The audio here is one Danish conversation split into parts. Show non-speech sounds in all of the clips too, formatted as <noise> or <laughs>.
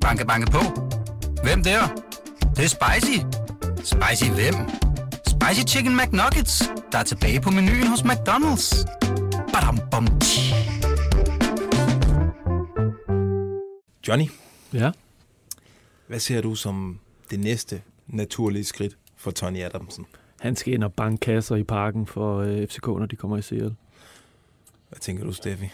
Banke, banke på. Hvem der? Det, det er spicy. Spicy hvem? Spicy Chicken McNuggets, der er tilbage på menuen hos McDonald's. Badum, bom, tji. Johnny, Ja. hvad ser du som det næste naturlige skridt for Tony Adamsen? Han skal ind og banke kasser i parken for øh, FCK, når de kommer i CL. Hvad tænker du, Steffi?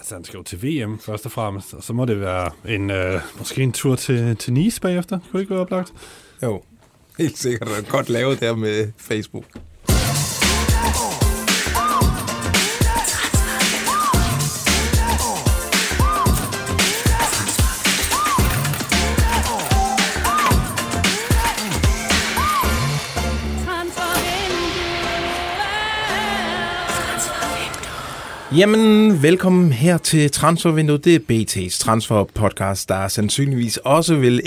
Altså, han skal jo til VM først og fremmest, og så må det være en, øh, måske en tur til, til Nice bagefter. Kunne ikke være oplagt? Jo, helt sikkert. Det er godt lavet der med Facebook. Jamen, velkommen her til Transfervinduet. Det er BT's transfer podcast, der sandsynligvis også vil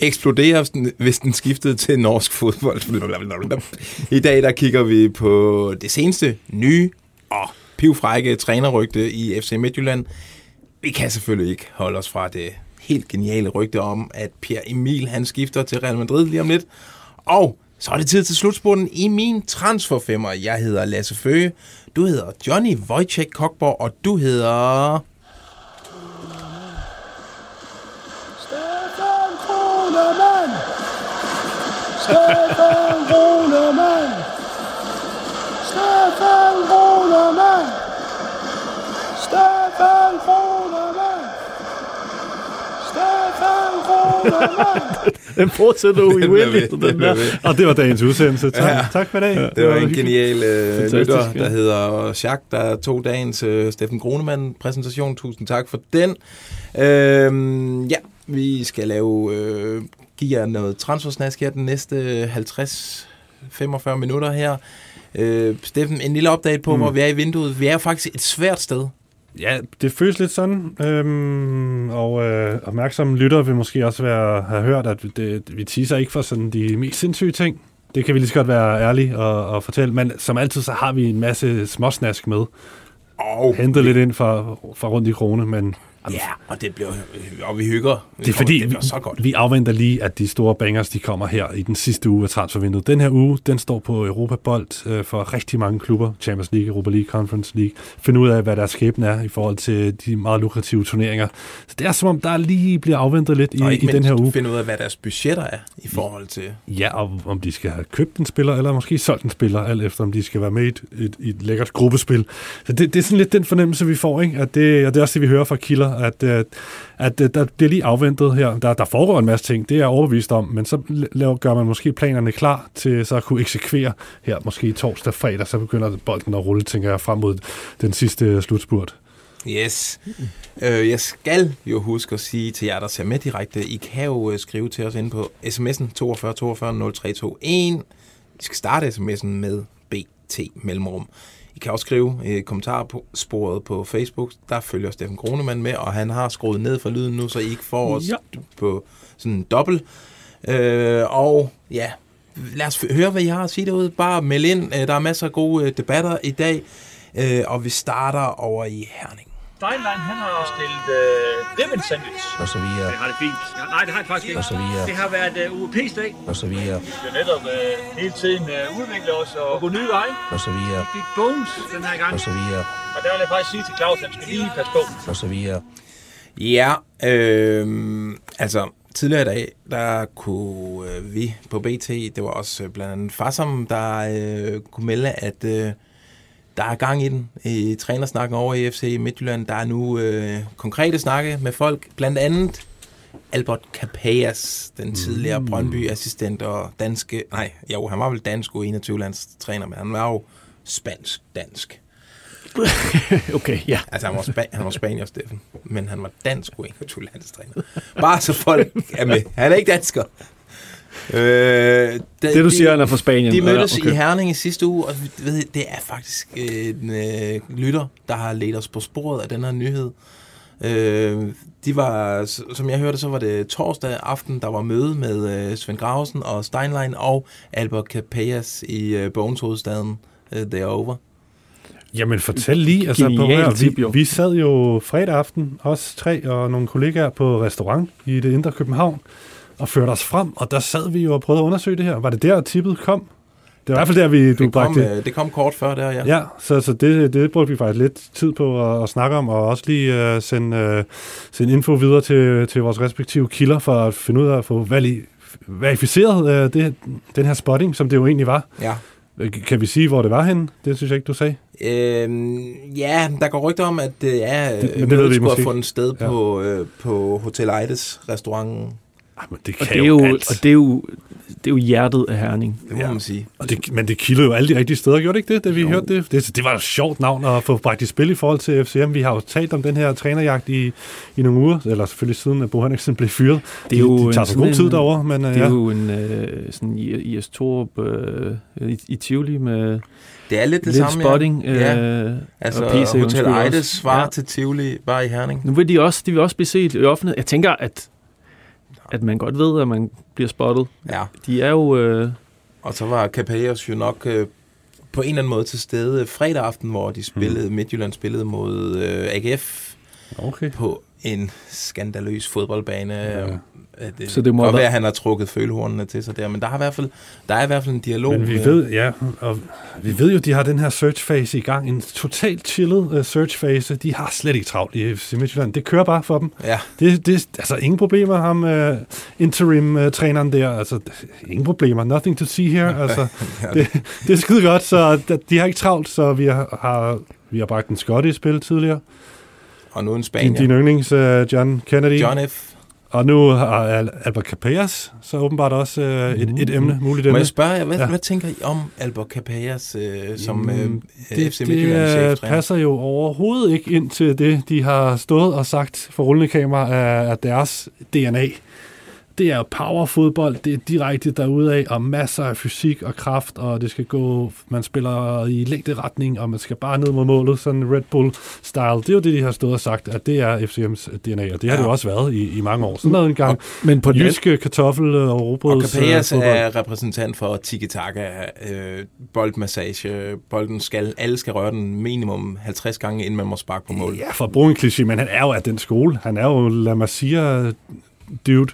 eksplodere, hvis den- hvis den skiftede til norsk fodbold. I dag der kigger vi på det seneste nye og pivfrække trænerrygte i FC Midtjylland. Vi kan selvfølgelig ikke holde os fra det helt geniale rygte om, at Pierre Emil han skifter til Real Madrid lige om lidt. Og så er det tid til slutspurten i min transferfemmer. Jeg hedder Lasse Føge, du hedder Johnny Wojciech Kokborg, og du hedder... Stefan Kronemann! Stefan Kronemann! Stefan Kronemann! Stefan Kronemann! Stefan Kronemann! <laughs> Den fortsætter uendeligt, den den der. Og det var dagens udsendelse. Tak, Ja. ja. tak for i dag. Det var en hyggeligt. genial øh, lytter, ja. der hedder Jacques, der tog dagens øh, Steffen Grunemann-præsentation. Tusind tak for den. Øh, ja, vi skal lave, øh, give jer noget transfersnask her den næste 50-45 minutter her. Øh, Steffen, en lille update på, mm. hvor vi er i vinduet. Vi er faktisk et svært sted. Ja, det føles lidt sådan. Øhm, og øh, opmærksomme lytter vil måske også være, have hørt, at det, vi teaser ikke for sådan de mest sindssyge ting. Det kan vi lige så godt være ærlige og, og fortælle. Men som altid, så har vi en masse småsnask med. Og, Hentet lidt ind fra, fra rundt i krone, men ja, og det bliver, og vi hygger. det er fordi, det vi, bliver så godt. vi afventer lige, at de store bangers, de kommer her i den sidste uge af transfervinduet. Den her uge, den står på Europa Bold øh, for rigtig mange klubber. Champions League, Europa League, Conference League. Finde ud af, hvad deres skæbne er i forhold til de meget lukrative turneringer. Så det er som om, der lige bliver afventet lidt i, i den her uge. finde ud af, hvad deres budgetter er i forhold til... Ja, og om de skal have købt en spiller, eller måske solgt en spiller, alt efter om de skal være med i et, et, et lækkert gruppespil. Så det, det er sådan lidt den fornemmelse, vi får, ikke? At det, og det er også det, vi hører fra kilder, at, øh, at, at der bliver lige afventet her. Der, der foregår en masse ting, det er jeg overbevist om, men så laver, gør man måske planerne klar til så at kunne eksekvere her, måske torsdag, fredag, så begynder bolden at rulle, tænker jeg, frem mod den sidste øh, slutspurt. Yes. Øh, jeg skal jo huske at sige til jer, der ser med direkte, I kan jo skrive til os ind på sms'en 42 42 0321. I skal starte sms'en med BT mellemrum. I kan også skrive øh, kommentarer på sporet på Facebook. Der følger Steffen Kronemann med, og han har skruet ned for lyden nu, så I ikke får os Ja. på sådan en dobbelt. Øh, og ja, lad os høre, hvad I har at sige derude. Bare meld ind. Øh, Der er masser af gode øh, debatter i dag, øh, og vi starter over i Herning. Steinlein, han har stillet øh, ribbon sandwich. og så videre, Det har det fint. Ja, nej, det har det faktisk ikke. og så videre, Det har været øh, UEP's dag. og så videre, Vi skal netop øh, hele tiden øh, udvikle os og gå nye veje. og så videre, Vi fik Bones den her gang. og så videre, Og der vil jeg faktisk sige til Claus, at han skal lige passe på. og så videre. Ja, øh, altså tidligere i dag, der kunne øh, vi på BT, det var også øh, blandt andet Fassam, der øh, kunne melde, at øh, der er gang i den i trænersnakken over i FC Midtjylland. Der er nu øh, konkrete snakke med folk, blandt andet Albert Capellas, den tidligere mm. Brøndby-assistent og danske, nej, jo, han var vel dansk U21-landstræner, men han var jo spansk-dansk. <laughs> Okay, ja. Altså, han var, spa- han var spanier, Steffen, men han var dansk U21-landstræner. Bare så folk er med. Han er ikke dansker. Øh, det, Det du siger, han er fra Spanien. De mødtes Ja, okay. i Herning i sidste uge, og vi ved, det er faktisk øh, en øh, lytter, der har ledt os på sporet af den her nyhed. Øh, de var, som jeg hørte, så var det torsdag aften, der var møde med øh, Svend Grausen og Steinlein og Albert Capellas i øh, Bogens hovedstaden øh, derovre. Jamen fortæl lige, altså på her, tip, vi, vi sad jo fredag aften, os tre og nogle kollegaer på restaurant i det indre København, og førte os frem, og der sad vi jo og prøvede at undersøge det her. Var det der, tippet kom? Det var i hvert fald der, vi, du Det kom, bragte øh, det kom kort før der, ja. Ja, så, så det, det brugte vi faktisk lidt tid på at, at snakke om, og også lige uh, sende, uh, sende info videre til, til vores respektive kilder, for at finde ud af at få vali- verificeret uh, det, den her spotting, som det jo egentlig var. ja. Kan vi sige, hvor det var henne? Det synes jeg ikke, du sagde. Øhm, ja, der går rygter om, at det er Det- det, det ved vi måske fundet sted Ja. på, øh, på Hotel Eides restauranten. Ah, men det Og kan det, er jo, alt. og det er jo, det er jo hjertet af Herning. Det må Ja. man sige. Og det, men det kilder jo alle de rigtige steder, gjorde det ikke det, da vi Jo. hørte det? det? Det var et sjovt navn at få bragt i spil i forhold til FCM. Vi har jo talt om den her trænerjagt i, i nogle uger, eller selvfølgelig siden, at Bo Henriksen blev fyret. Det er jo de, de tager en så god tid derovre, men Det er ja. jo en øh, sådan i- IS Torup øh, i, i Tivoli med Det er lidt det lidt samme, spotting. Ja. Øh, ja. Altså, og PC Hotel. Eides svarer Ja. til Tivoli, bare i Herning. Nu vil de også, de vil også blive set i offentlighed. Jeg tænker, at, at man godt ved, at man bliver spottet. Ja. De er jo... Øh, Og så var Capellos jo nok øh, på en eller anden måde til stede fredag aften, hvor de spillede, mm. Midtjylland spillede mod øh, AGF Okay. på en skandaløs fodboldbane. Ja. Ja. Det, Så det må godt være- at han har trukket følehornene til sig der, men der, har i hvert fald, der er i hvert fald en dialog. Men vi øh, ved, ja, og vi ved jo, de har den her search phase i gang. En totalt chillet uh, search phase. De har slet ikke travlt i FC Midtjylland. Det kører bare for dem. Ja, Det, det altså ingen problemer ham uh, interim uh, der. Altså ingen problemer. Nothing to see here. <laughs> Altså det, det er skide godt, så de har ikke travlt, så vi har, har vi har bragt en skotte i spil tidligere. Og nu en Din, Spanier. din yndlings uh, John Kennedy. John F. Og nu har Al- Albert Capellas så åbenbart også uh, et, et emne, muligt Må emne. jeg spørge jer, hvad, Ja. hvad tænker I om Albert Capellas øh, som øh, Jamen, FC det, Midtjyllands det øh, passer jo overhovedet ikke ind til det, de har stået og sagt for rullende kamera af, af deres DNA. Det er powerfodbold, det er direkte derudad, og masser af fysik og kraft, og det skal gå, man spiller i længderetning, og man skal bare ned mod målet, sådan Red Bull-style. Det er jo det, de har stået og sagt, at det er FCM's DNA, og det har ja. det Ja. jo også været i, i mange år. Sådan noget engang. men på den Jyske kartoffel og robrøds Og Capellas øh, fodbold. er repræsentant for tiki-taka, øh, boldmassage. Bolden skal, alle skal røre den minimum 50 gange, inden man må sparke på mål. Ja, for at bruge en kliché, men han er jo af den skole. Han er jo La Masia-dude.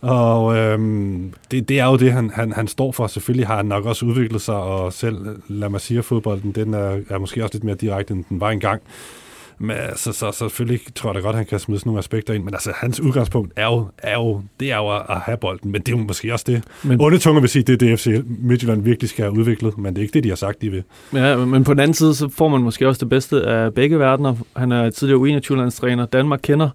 Og øhm, det, det er jo det, han, han, han står for. Selvfølgelig har han nok også udviklet sig, og selv La Masia-fodbolden, den er, er måske også lidt mere direkte, end den var engang. Men altså, så, så selvfølgelig tror jeg da godt, han kan smide sådan nogle aspekter ind. Men altså, hans udgangspunkt er jo, er jo, det er jo at, have bolden. Men det er jo måske også det. Men- Men, Onde tunger vil sige, det er det, FC Midtjylland virkelig skal have udviklet. Men det er ikke det, de har sagt, de vil. Ja, men på den anden side, så får man måske også det bedste af begge verdener. Han er tidligere U21-landstræner. Danmark kender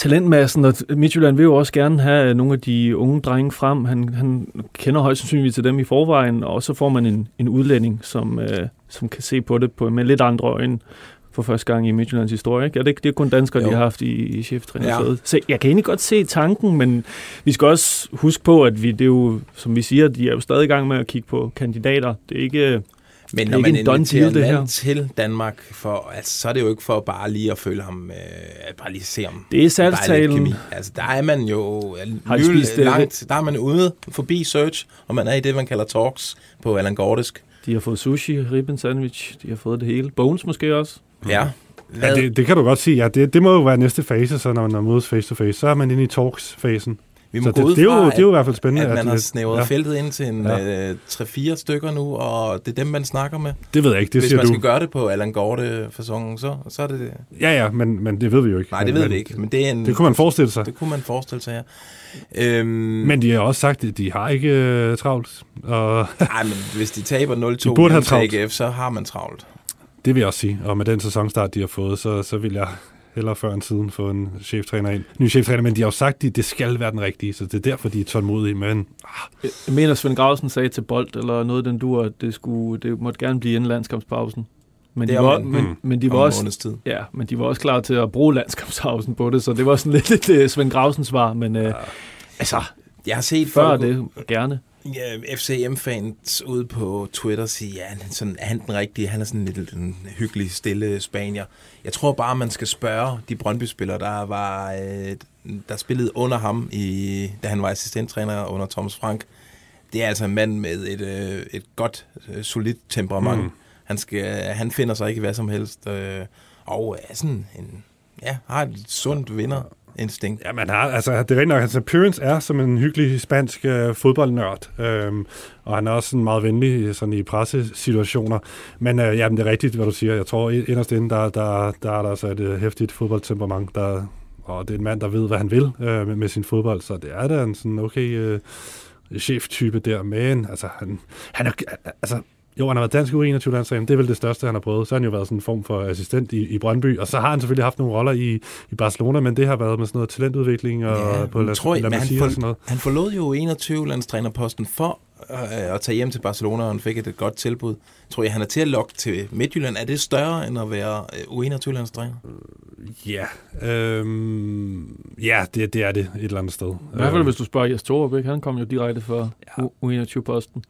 talentmassen, og Midtjylland vil jo også gerne have nogle af de unge drenge frem. Han, han kender højst sandsynligt til dem i forvejen, og så får man en, en udlænding, som, øh, som kan se på det på, med lidt andre øjne for første gang i Midtjyllands historie. Ikke? Er det, det er kun danskere, Jo. de har haft i, i cheftrænersædet. Ja. Ja. Så jeg kan egentlig godt se tanken, men vi skal også huske på, at vi, det er jo, som vi siger, de er jo stadig i gang med at kigge på kandidater. Det er ikke... Men når man inviterer en mand til Danmark, for, altså, så er det jo ikke for bare lige at følge ham, øh, at bare lige se ham. Det er salgstalen. kemi. Altså, der er man jo Har alligevel spist, øh, langt. Der er man ude forbi search, og man er i det, man kalder talks på Allan Gordisk. De har fået sushi, ribben sandwich, de har fået det hele. Bones måske også. Ja. Ja, det, det kan du godt sige. Ja, det, det må jo være næste fase, så når man mødes face to face. Så er man inde i talks-fasen. Vi må Så det, det, er jo, fra, det er jo i hvert fald spændende. at man har snævret ja, feltet ind til en Ja. øh, 3-4 stykker nu, og det er dem, man snakker med. Det ved jeg ikke, det Hvis siger man du. skal gøre det på Allan Gorte-fasongen, så, så er det det. Ja, ja, men, men det ved vi jo ikke. Nej, det men, ved vi ikke, men det er en... Det kunne man forestille sig. Det kunne man forestille sig, ja. Øhm, Men de har også sagt, at de har ikke uh, travlt. Og <laughs> Ej, men hvis de taber 0-2 De burde have hjemme til travlt. AGF, så har man travlt. det vil jeg også sige. Og med den sæsonstart, de har fået, så, så vil jeg hellere før end siden få en cheftræner ind. Ny cheftræner, men de har jo sagt, at det skal være den rigtige, så det er derfor, de er tålmodige. Men Jeg mener, Svend Grausen sagde til Bold, eller noget den dur, at det, skulle, det måtte gerne blive en landskampspausen. Men Det de, var, men, mm, men, de var også, ja, men de var også klar til at bruge landskampspausen på det, så det var sådan lidt, lidt øh, Svend Grausens svar, men øh, altså, Jeg har set før folk, det, gerne. ja, FCM-fans ude på Twitter sige, ja, han sådan, er han den rigtige? Han er sådan lidt en hyggelig, stille spanier. Jeg tror bare, man skal spørge de Brøndby-spillere, der var øh, der spillede under ham, i, da han var assistenttræner under Thomas Frank. Det er altså en mand med et, øh, et godt, øh, solidt temperament. Mm. Han, skal, han finder sig ikke hvad som helst. Øh, og er sådan en, ja, har et sundt instinkt. Ja, man har, altså, det er rent nok, hans appearance er som en hyggelig spansk øh, fodboldnørd, øhm, og han er også sådan meget venlig øh, sådan i pressesituationer. Men øh, jamen, det er rigtigt, hvad du siger. Jeg tror, inderst inde, der, der, der er der altså et øh, hæftigt fodboldtemperament, der, og det er en mand, der ved, hvad han vil øh, med, med sin fodbold, så det er da en sådan okay øh, cheftype der, men altså, han, han er, altså, jo, han har været dansk U21-landstræner, det er vel det største, han har prøvet. Så har han jo været sådan en form for assistent i, i Brøndby, og så har han selvfølgelig haft nogle roller i, i Barcelona, men det har været med sådan noget talentudvikling og Ja, på La, tror jeg, La Masia han, og sådan noget. han forlod jo 21-landstrænerposten for øh, at tage hjem til Barcelona, og han fik et, et godt tilbud. Tror jeg, han er til at lokke til Midtjylland. Er det større end at være øh, U21-landstræner? Ja, øhm, ja det, det er det et eller andet sted. I hvert fald, hvis du spørger Jes Torup, ikke? han kom jo direkte fra Ja. U21-posten.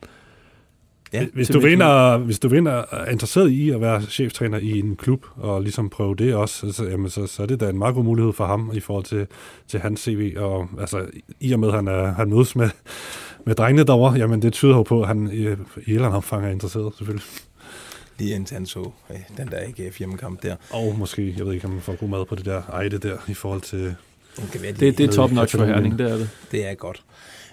Ja, hvis, du vinder, hvis du vinder er interesseret i at være cheftræner i en klub, og ligesom prøve det også, så, jamen, så, så er det da en meget god mulighed for ham i forhold til, til hans CV. Og altså, i og med, at han, er, han mødes med, med drengene derovre, jamen det tyder jo på, at han i, i et eller andet omfang er interesseret, selvfølgelig. Lige indtil han så øh, den der ikke hjemmekamp der. Og måske, jeg ved ikke, om man får god mad på det der ejde der, i forhold til... Det, kan være, de, Det, det er top notch for. Herning, det er det. det er godt.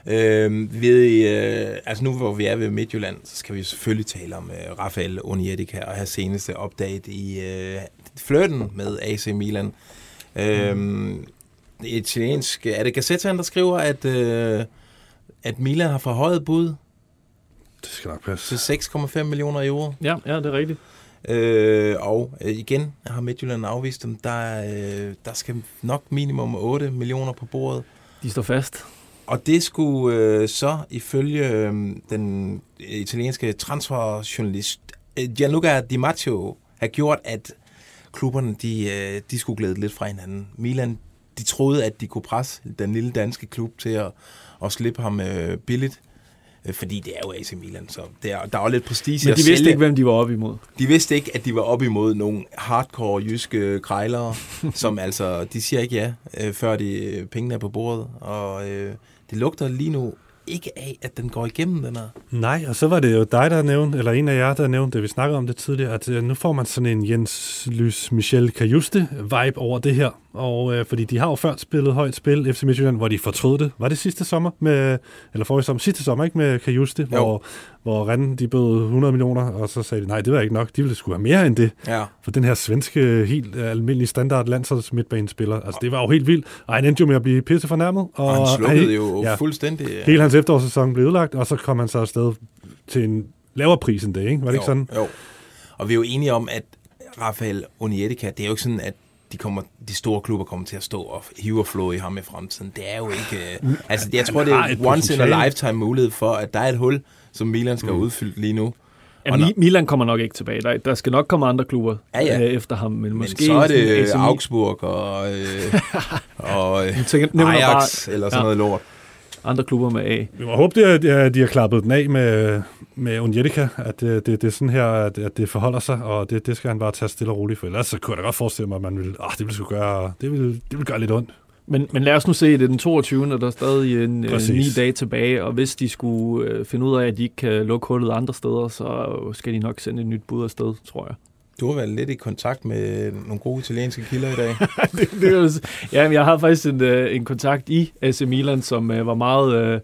Øh, ved, øh, altså nu hvor vi er ved Midtjylland, så skal vi selvfølgelig tale om øh, Rafael Onietica og have seneste update i øh, flirten med AC Milan. Øh, italiensk, er det Gazzetta, der skriver, at, øh, at Milan har forhøjet bud Det skal nok passe. til 6,5 millioner euro. Ja, ja, det er rigtigt. Øh, og øh, igen har Midtjylland afvist dem. Der, er, øh, der skal nok minimum 8 millioner på bordet. De står fast. Og det skulle øh, så ifølge øh, den italienske transferjournalist øh, Gianluca Di Matteo have gjort, at klubberne de, øh, de skulle glæde lidt fra hinanden. Milan de troede, at de kunne presse den lille danske klub til at, at slippe ham øh, billigt. Øh, Fordi det er jo AC Milan, så der, der er jo lidt prestige Men de vidste sælge. ikke, hvem de var oppe imod. De vidste ikke, at de var op imod nogle hardcore jyske krejlere, <laughs> som altså, de siger ikke ja, øh, før de øh, pengene er på bordet. Og øh, det lugter lige nu ikke af, at den går igennem, den her. Nej, og så var det jo dig, der nævnte, eller en af jer, der nævnte det, vi snakkede om det tidligere, at øh, nu får man sådan en Jens Lys Michel Kajuste vibe over det her. Og øh, fordi de har jo før spillet højt spil, FC Midtjylland, hvor de fortrød det. Var det sidste sommer, med, eller forrige sommer, sidste sommer, ikke med Kajuste, hvor, hvor Rennes, de bød 100 millioner, og så sagde de, nej, det var ikke nok, de ville sgu have mere end det. Ja. For den her svenske, helt almindelige standard landsholds midtbanespiller, altså det var jo helt vildt. Og han endte jo med at blive pisse fornærmet. Og han slukkede han- jo ja, ja. fuldstændig. øh, Hele hans efterårssæson blev ødelagt, og så kom han så afsted til en lavere pris end det, ikke? Var det jo, ikke sådan? Jo. Og vi er jo enige om, at Rafael Onietica, det er jo ikke sådan, at de, kommer, de store klubber kommer til at stå og hive og flå i ham i fremtiden. Det er jo ikke... Øh, altså, jeg tror, det er et once in a lifetime mulighed for, at der er et hul, som Milan skal mm. udfylde lige nu. Ja, Og Mi- Milan kommer nok ikke tilbage. Der, der skal nok komme andre klubber Ja, ja. øh, efter ham. Men, Men måske så er det AC Milan. Augsburg og, øh, <laughs> og øh, tænker, Ajax bare eller sådan ja. noget lort. Andre klubber med A. Vi må håbe, at de, de har klappet den af med, med Onjetica, at det, det, det er sådan her, at, at det forholder sig, og det, det skal han bare tage stille og roligt for. Ellers så kunne jeg da godt forestille mig, at man ville, ah, det ville sgu gøre, det ville, det ville gøre lidt ondt. Men, men lad os nu se, det er den 22. og der er stadig en, øh, Præcis. ni dage tilbage, og hvis de skulle øh, finde ud af, at de ikke kan lukke hullet andre steder, så skal de nok sende et nyt bud afsted, tror jeg. Du har været lidt i kontakt med nogle gode italienske kilder i dag. <laughs> det, det, er ja, jeg har faktisk en, øh, en kontakt i AC Milan, som øh, var meget... Øh,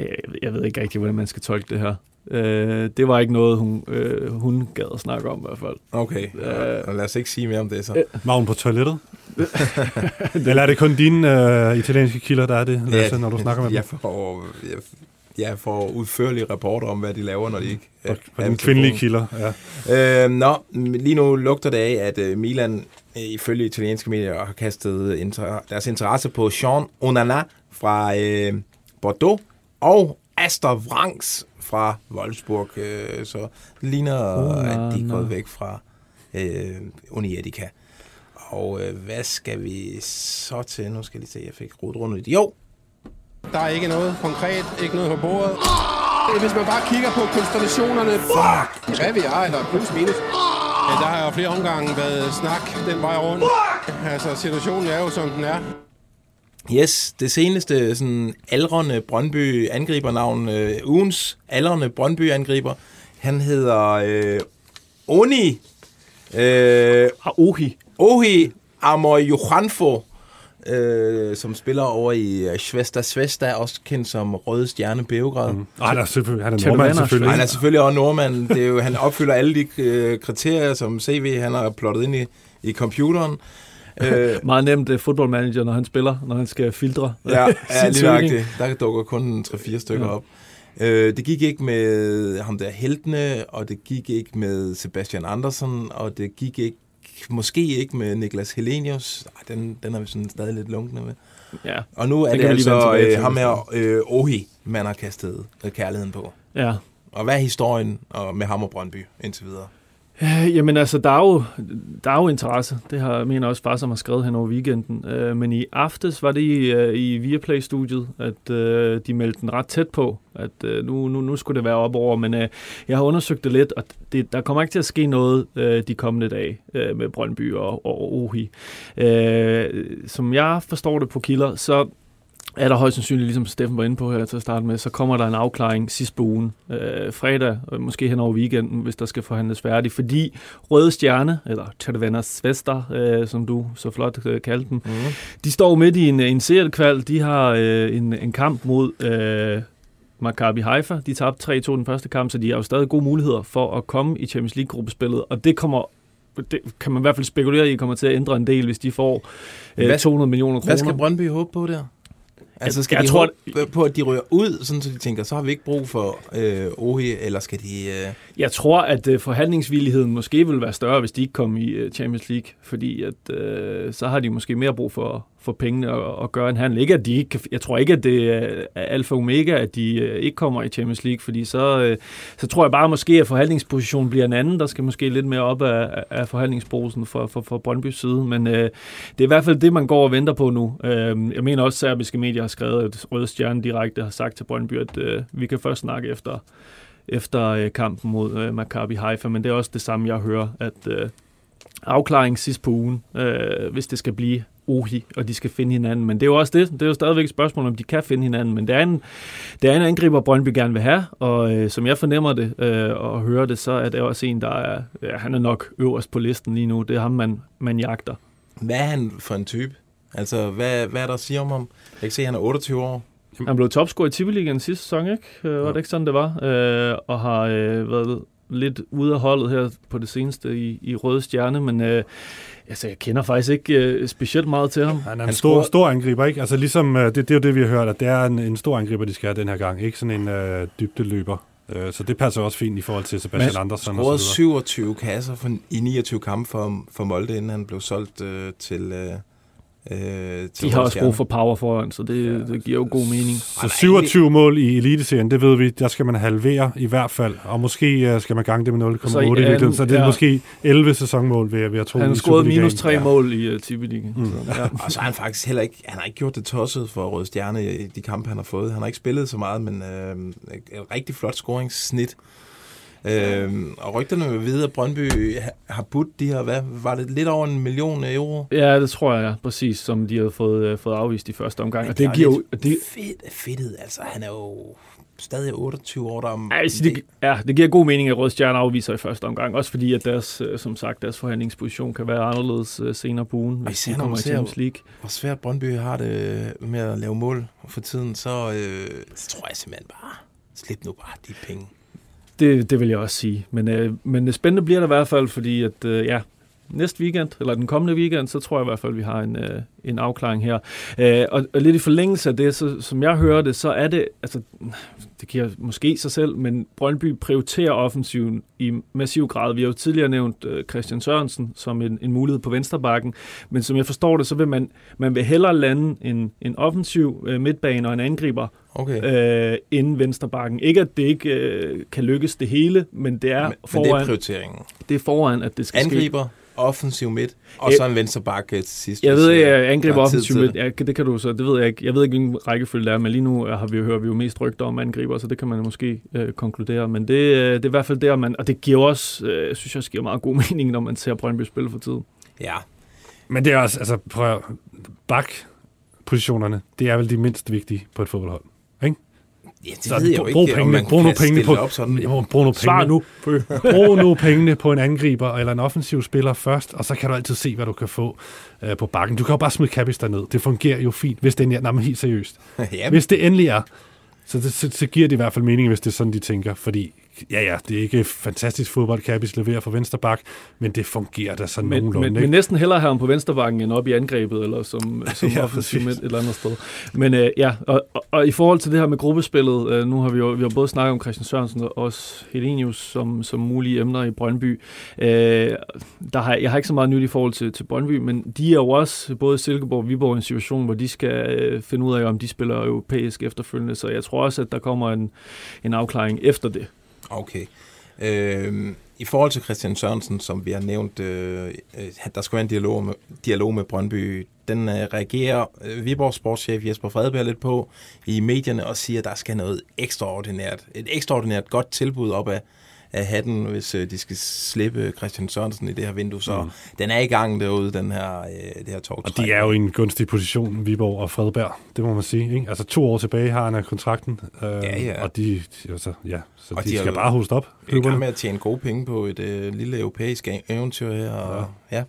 øh, jeg ved ikke rigtig, hvordan man skal tolke det her. Øh, det var ikke noget, hun, øh, hun gad at snakke om i hvert fald. Okay, Øh. og lad os ikke sige mere om det så. Magen på toilettet. <laughs> Eller er det kun dine øh, italienske kilder, der er det, Lasse, når du snakker med dem? jeg får, jeg, jeg får udførlige rapporter om, hvad de laver, når de ikke Og, er dine på kvindelige kilder, ja. Øh, nå, lige nu lugter det af, at øh, Milan øh, ifølge italienske medier har kastet inter- deres interesse på Jean Onana fra øh, Bordeaux og Aster Vrangs fra Wolfsburg. Øh, så det ligner, at de er gået væk fra øh, Unietica. Og øh, hvad skal vi så til? Nu skal jeg lige se, jeg fik rodet rundt i det. Jo, Der er ikke noget konkret, ikke noget på bordet. Hvis man bare kigger på konstellationerne, fuck, hvad vi er, eller plus minus, ja, der har jo flere omgange været snak den vej rundt. Altså, situationen er jo, som den er. Yes, det seneste sådan aldrende Brøndby angribernavn, øh, ugens aldrende Brøndby angriber, han hedder øh, Oni, øh, Aohi. Ohi Amoyohanfo, øh, som spiller over i øh, Svesta Svesta, også kendt som Røde Stjerne Beograd. Mm. Ej, han er, selvfølgelig, han er nordmand selvfølgelig. Han er selvfølgelig også nordmand. Det er jo, han opfylder alle de øh, kriterier, som CV han har plottet ind i, i computeren. <laughs> Øh, Meget nemt uh, fodboldmanager, når han spiller, når han skal filtre. ja, <laughs> ja lige nøjagtigt. Der dukker kun 3-4 stykker Ja. op. Øh, det gik ikke med ham der Heltene, og det gik ikke med Sebastian Andersen, og det gik ikke måske ikke med Niklas Helenius. Ej, den, den er vi sådan stadig lidt lunkne med. Ja, Og nu er Den det altså øh, ham her, øh, Ohi, man har kastet øh, kærligheden på. ja. Og hvad er historien og med ham og Brøndby indtil videre? Øh, Jamen altså, der er jo, der er jo interesse. Det har jeg mener også far, som har skrevet hen over weekenden. Øh, men i aftes var det i, øh, i Viaplay-studiet, at øh, de meldte den ret tæt på, at øh, nu, nu, nu skulle det være op over. Men øh, jeg har undersøgt det lidt, og det, der kommer ikke til at ske noget øh, de kommende dage øh, med Brøndby og, og Ohi. Øh, som jeg forstår det på kilder, så er der højst sandsynligt, ligesom Steffen var inde på her til at starte med, så kommer der en afklaring sidst på ugen, øh, fredag, og måske hen over weekenden, hvis der skal forhandles færdigt, fordi Røde Stjerne, eller Tjerdevenner Svester, øh, som du så flot øh, kaldte dem, Mm. de står midt i en, en seriekval. De har øh, en, en kamp mod øh, Maccabi Haifa. De tabte 3-2 den første kamp, så de har jo stadig gode muligheder for at komme i Champions League-gruppespillet, og det kommer det kan man i hvert fald spekulere i, kommer til at ændre en del, hvis de får øh, Hvad- 200 millioner kroner. Hvad skal Brøndby håbe på der? Altså skal jeg de tror, på, at de ryger ud, sådan så de tænker, så har vi ikke brug for øh, Ohi, eller skal de... Øh... Jeg tror, at øh, forhandlingsvilligheden måske vil være større, hvis de ikke kom i øh, Champions League, fordi at, øh, så har de måske mere brug for, for pengene og, og gøre en handel. Ikke, at de ikke jeg tror ikke, at det øh, er alfa og omega, at de øh, ikke kommer i Champions League, fordi så, øh, så tror jeg bare måske, at forhandlingspositionen bliver en anden. Der skal måske lidt mere op af, af forhandlingsposen for, for, for Brøndbys side, men øh, det er i hvert fald det, man går og venter på nu. Øh, jeg mener også, at serbiske medier har skrevet, at Røde Stjerne direkte har sagt til Brøndby, at øh, vi kan først snakke efter efter øh, kampen mod øh, Maccabi Haifa, men det er også det samme, jeg hører, at øh, afklaring sidst på ugen, øh, hvis det skal blive Ohi, og de skal finde hinanden. Men det er jo også det. Det er jo stadigvæk et spørgsmål, om de kan finde hinanden. Men det er en, det er en angriber, Brøndby gerne vil have, og øh, som jeg fornemmer det øh, og hører det, så er det også en, der er, ja, han er nok øverst på listen lige nu. Det er ham, man, man jagter. Hvad er han for en type? Altså, hvad, hvad er der at sige om ham? Jeg kan se, at han er 28 år. Han blev topscorer i Tippeligaen sidste sæson, ikke? Øh, var det ikke sådan, det var? Øh, og har øh, været lidt ude af holdet her på det seneste i, i Røde Stjerne, men øh, altså, jeg kender faktisk ikke øh, specielt meget til ham. Han er en Han stor, scorer- stor angriber, ikke? Altså ligesom, øh, det, det er jo det, vi har hørt, at det er en, en stor angriber, de skal have den her gang. Ikke sådan en øh, dybdeløber. Øh, så det passer også fint i forhold til Sebastian Men Andersen og Scoret så videre. 27 kasser for, i 29 kampe for, for Molde, inden han blev solgt øh, til... Øh, øh, til De har også brug for power foran, så det, det giver jo god mening. Så 27 mål i Eliteserien, det ved vi, der skal man halvere i hvert fald. Og måske øh, skal man gange det med 0,8 Så i virkeligheden. Så det er ja. måske 11 sæsonmål, vil jeg, vil jeg tro. Han scorede Superligaen. minus tre Ja. mål i uh, Tippeligaen. Mm. Så, ja. Og så har han faktisk heller ikke, han har ikke gjort det tosset for Røde Stjerne i de kampe, han har fået. Han har ikke spillet så meget, men øh, et rigtig flot scoringssnit. Øh, og rygterne vil vide, at Brøndby ha- har budt de her, hvad var det, lidt over en million euro? ja, det tror jeg, ja, præcis, som de havde fået, uh, fået afvist i første omgang. Men Og det er giver jo... Det, Fedt, fedtet, altså han er jo stadig 28 år, der er, Altså, det, ja, det giver god mening, at Røde Stjerne afviser i første omgang. Også fordi, at deres, øh, som sagt, deres forhandlingsposition kan være anderledes øh, senere på ugen, hvis især de kommer i Champions League. hvor svært Brøndby har det med at lave mål for tiden, så, øh, så tror jeg simpelthen bare, slip nu bare de penge. Det, det vil jeg også sige. Men, øh, men spændende bliver det i hvert fald, fordi at, øh, ja, næste weekend, eller den kommende weekend, så tror jeg i hvert fald, at vi har en, øh, en afklaring her. Øh, og, og lidt i forlængelse af det, så, som jeg hører det, så er det, altså, det giver måske sig selv, men Brøndby prioriterer offensiven i massiv grad. Vi har jo tidligere nævnt øh, Christian Sørensen som en, en mulighed på vensterbakken, men som jeg forstår det, så vil man, man vil hellere lande en, en offensiv øh, midtbane og en angriber Okay. øh, inden vensterbakken. Ikke at det ikke øh, kan lykkes det hele, men det er men, men det foran, er prioriteringen. det er foran at det skal ske. Offensiv midt, og Jeg- så en venstre bakke til sidst. Jeg ved øh, ikke, at angriber er tid offensiv midt, det. ja, det kan du så, det ved jeg ikke. Jeg ved ikke, hvilken rækkefølge det er, men lige nu har vi jo, hører vi jo mest rygter om angriber, så det kan man måske øh, konkludere. Men det, øh, det er i hvert fald der, man, og det giver også, øh, jeg synes jeg, giver meget god <laughs> mening, når man ser Brøndby spille for tiden. Ja, Men det er også, altså prøv at- bak-positionerne, det er vel de mindst vigtige på et fodboldhold. Ja, det Så ved jeg jo brug- ikke, pengene, brug nu pengene på, op sådan. Jo, brug nu pengene, nu. <laughs> brug nu pengene på en angriber eller en offensiv spiller først, og så kan du altid se, hvad du kan få øh, på bakken. Du kan jo bare smide Kappis derned. Det fungerer jo fint, hvis det er, nej, men helt seriøst. <laughs> Hvis det endelig er, så, det, så, så giver det i hvert fald mening, hvis det er sådan, de tænker. Fordi, ja ja, det er ikke fantastisk fodbold, Kappis leverer for venstre bak, men det fungerer da sådan Men, nogenlunde. men, ikke? men næsten hellere have ham på venstrebakken end op i angrebet, eller som, <laughs> som Ja, offensiv et eller andet sted. Men øh, ja, og, og, og, i forhold til det her med gruppespillet, øh, nu har vi jo vi har både snakket om Christian Sørensen og også Helenius som, som mulige emner i Brøndby. Øh, der har, jeg har ikke så meget nyt i forhold til, til Brøndby, men de er jo også, både Silkeborg og Viborg, i en situation, hvor de skal øh, finde ud af, om de spiller europæisk efterfølgende, så jeg tror også, at der kommer en, en afklaring efter det. Okay. Øhm, I forhold til Christian Sørensen, som vi har nævnt, øh, øh, der skal være en dialog med, dialog med Brøndby. Den øh, reagerer øh, Viborgs sportschef Jesper Fredberg lidt på i medierne og siger, at der skal noget ekstraordinært, et ekstraordinært godt tilbud op af, af hatten, hvis øh, de skal slippe Christian Sørensen i det her vindue. Så mm. den er i gang derude, den her, øh, det her tog. Og de er jo i en gunstig position, Viborg og Fredberg, det må man sige. Ikke? Altså to år tilbage har han af kontrakten, øh, Ja, ja. og de, altså, ja, så Og de, de de skal jo- bare hoste op. Vi er i gang med at tjene gode penge på et øh, lille europæisk e- eventyr her. Og, ja.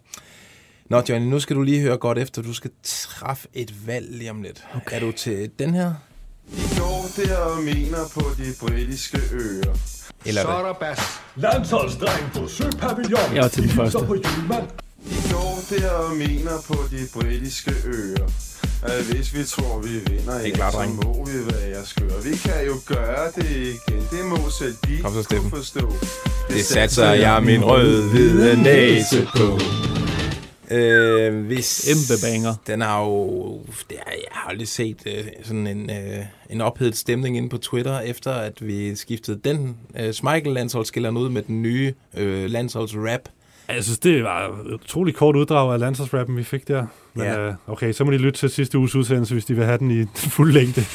Nå, Johnny, nu skal du lige høre godt efter. Du skal træffe et valg lige om lidt. Okay. Er du til den her? De går der og mener på de britiske øer. Eller Så er der bas. Landsholdsdreng på Søpavillon. Jeg er til den første. På julemand. De går der og mener på de britiske øer. At hvis vi tror, vi vinder, Det er ja, klart, så dreng. må vi være skøre. Vi kan jo gøre det igen. Det må selv de Kom så, kunne forstå. Det satser jeg min rød-hvide næse på. Øh, hvis... Kæmpe banger. Den har jo... Det har, jeg har aldrig set øh, sådan en, øh, en ophedet stemning inde på Twitter, efter at vi skiftede den øh, Schmeichel-landsholdsskilleren ud med den nye øh, landsholdsrap. Jeg synes, det var et utroligt kort uddrag af landsholdsrappen, vi fik der. Men Ja. øh, okay, så må de lytte til sidste uges udsendelse, hvis de vil have den i <laughs> fuld længde.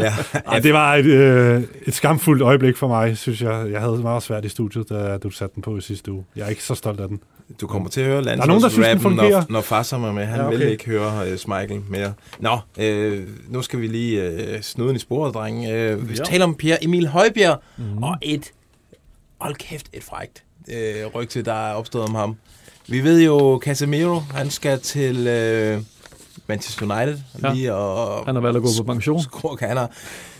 Ja, <laughs> Ej, det var et, øh, et skamfuldt øjeblik for mig, synes jeg. Jeg havde det meget svært i studiet, da du satte den på i sidste uge. Jeg er ikke så stolt af den. Du kommer til at høre er nogen, der synes, den landsholdsrappen, fungerer. når, når Farsam er med. Han Ja, ja, okay. vil ikke høre uh, Schmeichel mere. Nå, øh, nu skal vi lige øh, snuden i sporet, drenge. Øh, vi Ja. taler om Pierre Emil Højbjerg, mm. og et, hold kæft, et frægt øh, rygte, der er opstået om ham. Vi ved jo, Casemiro, han skal til øh, Manchester United Ja. ja. lige og... Han har valgt at gå på pension. Skruk, han er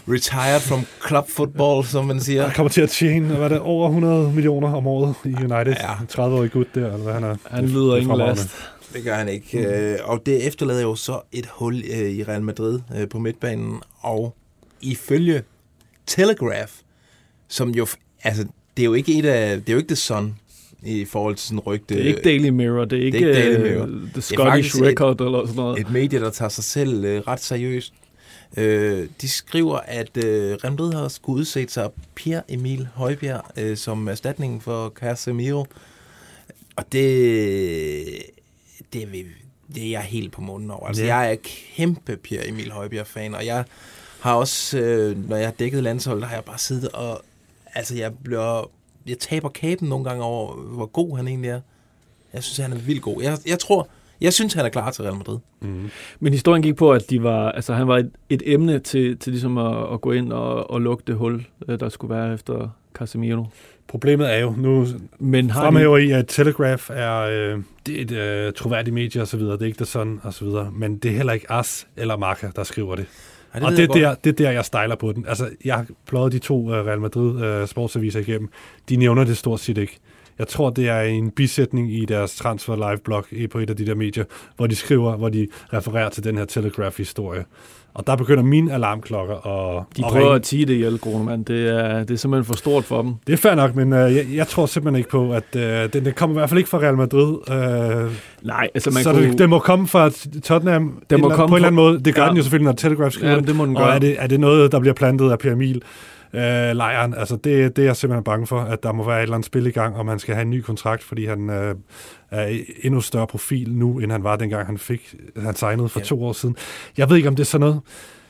retired from club football, som man siger. Han kommer til at tjene, hvad er det, over 100 millioner om året i United. Ja. En 30-årig gut der, eller hvad han er. Han lyder er ingen last. Det gør han ikke. Mm. Øh, og det efterlader jo så et hul øh, i Real Madrid øh, på midtbanen. Og ifølge Telegraph, som jo... Altså, det er jo ikke et af... Det er jo ikke The Sun i forhold til sådan rygte. Det er ikke Daily Mirror, det er ikke, ikke Daily øh, Mirror. The Scottish et- Record eller sådan noget. Et medie, der tager sig selv øh, ret seriøst. Øh, de skriver, at Real Madrid har skulle udsætte sig Pierre Emil Højbjerg øh, som erstatning for Casemiro. Og det, det, er vi- det er jeg helt på munden over. Altså, Ja. Jeg er kæmpe Pierre Emil Højbjerg-fan, og jeg har også, øh, når jeg har dækket landsholdet, har jeg bare siddet og... Altså, jeg bliver... Jeg taber kæben nogle gange over, hvor god han egentlig er. Jeg synes, han er vildt god. Jeg, jeg tror... Jeg synes, han er klar til Real Madrid. Mm. Men historien gik på, at de var, altså, han var et, et emne til, til ligesom at, at gå ind og, og lukke det hul, øh, der skulle være efter Casemiro. Problemet er jo, nu Men har de, fremhæver I, at Telegraph er, øh, det er et øh, troværdigt medie og så videre. Det er ikke det sådan og så videre. Men det er heller ikke As eller Marca, der skriver det. Ja, og ved det er, der, det er der, jeg stejler på den. Altså, jeg har pløjet de to uh, Real Madrid uh, sportsaviser igennem. De nævner det stort set ikke. Jeg tror, det er en bisætning i deres Transfer Live-blog i- på et af de der medier, hvor de skriver, hvor de refererer til den her Telegraph-historie. Og der begynder mine alarmklokker at, de at prøver ringe. at tige det ihjel, Grunemann. Det er, det er simpelthen for stort for dem. Det er fair nok, men uh, jeg, jeg tror simpelthen ikke på, at uh, den, den kommer i hvert fald ikke fra Real Madrid. Uh, Nej, altså man så kunne... det, den må komme fra Tottenham Den må komme på en eller anden måde. Det gør Ja. den jo selvfølgelig, når Telegraph skriver Ja, det må den Og gøre. er det, er det noget, der bliver plantet af Per Emil? Øh, lejren, altså det, det er jeg simpelthen bange for, at der må være et eller andet spil i gang, og man skal have en ny kontrakt, fordi han øh, er endnu større profil nu, end han var dengang han fik, han signede for Ja. to år siden. Jeg ved ikke, om det er sådan noget.